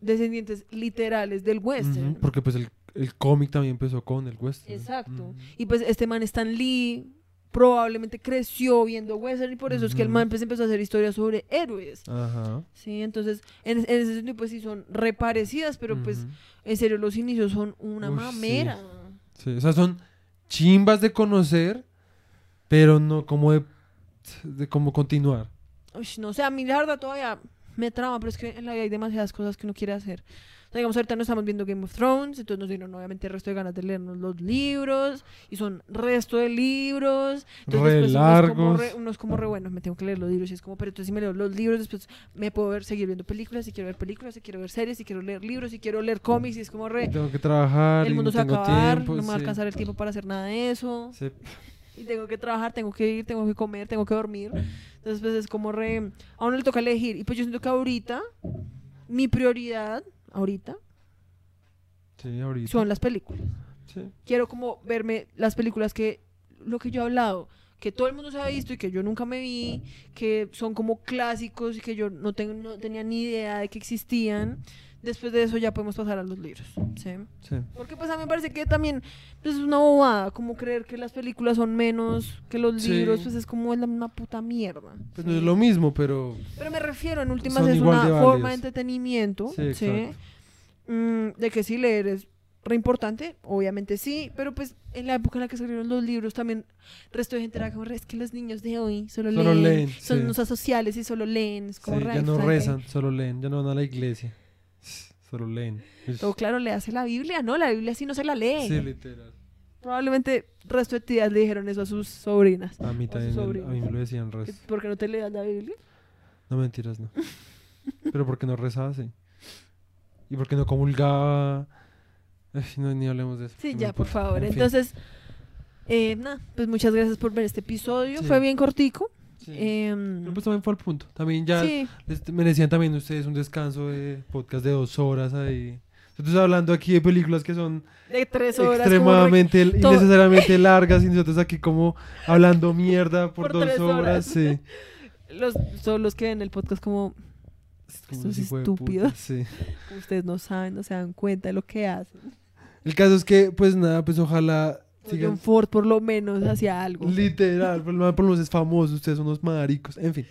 descendientes literales del western. Porque pues el, el cómic también empezó con el western. Exacto. Y pues este man Stan Lee probablemente creció viendo western y por eso es que el man pues empezó a hacer historias sobre héroes. Ajá. Sí, entonces en, en ese sentido pues sí son re parecidas, pero pues en serio los inicios son una Uy, mamera. Sí, o sea, son chimbas de conocer, pero no como de, de cómo continuar. Uy, no sé, a mí la verdad todavía me trama, pero es que en la vida hay demasiadas cosas que uno quiere hacer. O sea, digamos, ahorita no estamos viendo Game of Thrones, entonces nos dieron obviamente el resto de ganas de leernos los libros, y son resto de libros. Entonces, Re después uno es como largos. re, uno es como re bueno, me tengo que leer los libros, y es como, pero entonces si me leo los libros, después me puedo ver, seguir viendo películas, si quiero ver películas, si quiero ver series, si quiero leer libros, si quiero leer cómics, y es como re, Tengo que trabajar el mundo no se va a acabar, tiempo. no me va a alcanzar el tiempo para hacer nada de eso. Sí. Y tengo que trabajar, tengo que ir, tengo que comer, tengo que dormir. Entonces, pues es como re. A uno le toca elegir. Y pues yo siento que ahorita, mi prioridad, ahorita, Sí, ahorita. son las películas. Sí. Quiero como verme las películas que. Lo que yo he hablado, que todo el mundo se ha visto y que yo nunca me vi, que son como clásicos y que yo no, tengo, no tenía ni idea de que existían. Después de eso ya podemos pasar a los libros. ¿sí? Sí. Porque pues a mí me parece que también pues, es una bobada, como creer que las películas son menos que los Sí. libros, pues es como la misma puta mierda. Pues ¿sí? no es lo mismo, pero Pero me refiero, en últimas es una de forma de entretenimiento, Sí. Mm, de que sí leer es re importante, obviamente sí, pero pues en la época en la que salieron los libros también resto de gente era como, "Re, es que los niños de hoy solo, Solo leen, leen, son sí. unos asociales y solo leen, es como sí, ya no rezan, solo leen, ya no van a la iglesia. Solo leen. Todo claro, le hace la Biblia. No, la Biblia sí no se la lee. Sí, literal. Probablemente el resto de tías le dijeron eso a sus sobrinas. A mí también, a sobrinos. mí me lo decían Que, res. ¿Por qué no te leas la Biblia? No mentiras, no. Pero porque no rezaba así. Y porque no comulgaba. Ay, no, ni hablemos de eso. Sí, ya, por favor. En. Entonces, eh, nada, pues muchas gracias por ver este episodio. Sí. Fue bien cortico. Sí. Em, Pero pues también fue al punto. También ya sí, merecían también ustedes un descanso de podcast de dos horas ahí. Nosotros hablando aquí de películas que son de tres horas. como re- extremadamente todo- innecesariamente largas y nosotros aquí como hablando mierda por, Por dos horas. horas. Sí. los, son los que ven el podcast como Como Estos de puta, estúpidos. sí. ustedes no saben, no se dan cuenta de lo que hacen. El caso es que, pues nada, pues ojalá John Ford por lo menos hacía algo. Literal, por lo menos es famoso, ustedes son unos maricos. En fin.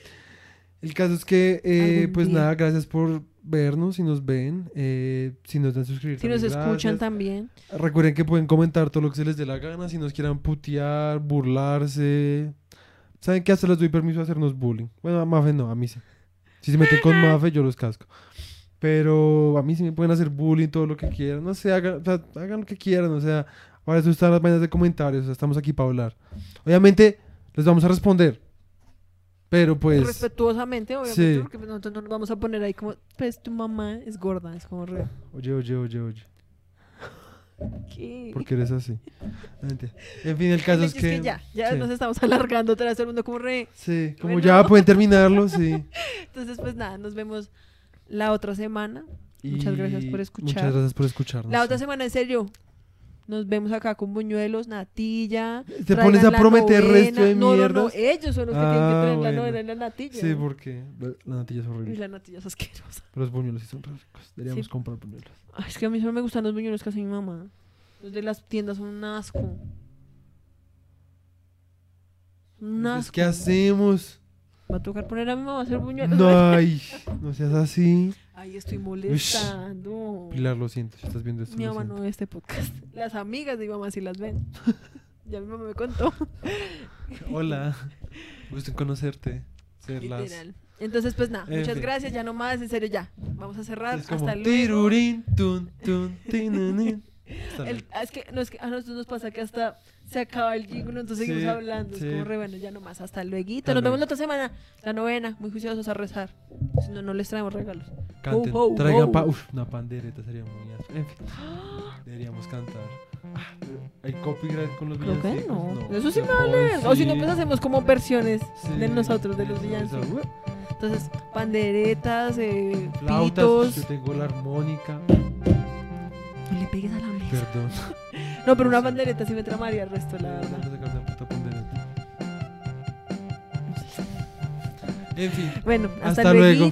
El caso es que, eh, pues día. nada, gracias por vernos, si nos ven, eh, si nos dan suscribir. si nos escuchan gracias. también. Recuerden que pueden comentar todo lo que se les dé la gana, si nos quieran putear, burlarse. Saben que hasta les doy permiso de hacernos bullying. Bueno, a Mafe no, a mí sí. Si se meten con Mafe, yo los casco. Pero a mí sí me pueden hacer bullying, todo lo que quieran. No sé, hagan, o sea, hagan lo que quieran. O sea, para eso están las vainas de comentarios. O sea, estamos aquí para hablar. Obviamente, les vamos a responder. Pero pues. Respetuosamente, obviamente, sí. porque pues nosotros no nos vamos a poner ahí como, pues tu mamá es gorda, es como re. Oye, oye, oye, oye. ¿Qué? ¿Por qué eres así? En fin, el caso es hecho que. ya, ya sí. nos estamos alargando otra vez todo el mundo como re. Sí, como Bueno. ya pueden terminarlo, sí. Entonces, pues nada, nos vemos la otra semana. Muchas gracias por escuchar. Muchas gracias por escucharnos. La otra semana, en serio, nos vemos acá con buñuelos, natilla. Te pones a la prometer novena. resto de no, mierdas. No, no, ellos son los que tienen que Ah, traer la bueno. novena y la natilla. Sí, porque la natilla es Y horrible. la natilla es asquerosa. Pero los buñuelos sí son ricos. Deberíamos Sí. comprar buñuelos. Ay, es que a mí solo me gustan los buñuelos que hace mi mamá. Los de las tiendas son un asco. Un Entonces, asco. ¿Qué hacemos? Va a tocar poner a mi mamá a hacer buñuelos. No, ay, no seas así. Ay, estoy molestando. Pilar, lo siento, si estás viendo esto. Mi mamá no ve este podcast. Las amigas de mi mamá sí las ven. ya mi mamá me contó. Hola, gusto en conocerte. Serlas. Literal. Entonces, pues nada, muchas gracias, ya nomás, en serio, ya. Vamos a cerrar. Es como Hasta luego. tirurín, tun, tun, tinunín. El- ah, es que, no, es que a nosotros nos pasa que hasta se acaba el jingle, entonces Sí, seguimos hablando. sí. Es como re bueno, ya nomás. Hasta luego. Nos vemos luego. la otra semana. La novena, muy juiciosos a rezar. Si no, no les traemos regalos. Canten, ho, traigan ho. pa uf, una pandereta, sería muy. En fin, deberíamos cantar. Ah, ¿Hay copyright con los Creo villancicos? no. Eso sí me vale. verga. O si no, pues hacemos como versiones Sí, de nosotros, de los villancicos. uh, Entonces, panderetas, eh, Flautas, pitos. yo tengo la armónica. Pegues a la mesa. Perdón. No, pero una pandereta sí me tramaría el resto, la verdad. En fin. Bueno, hasta, Hasta luego.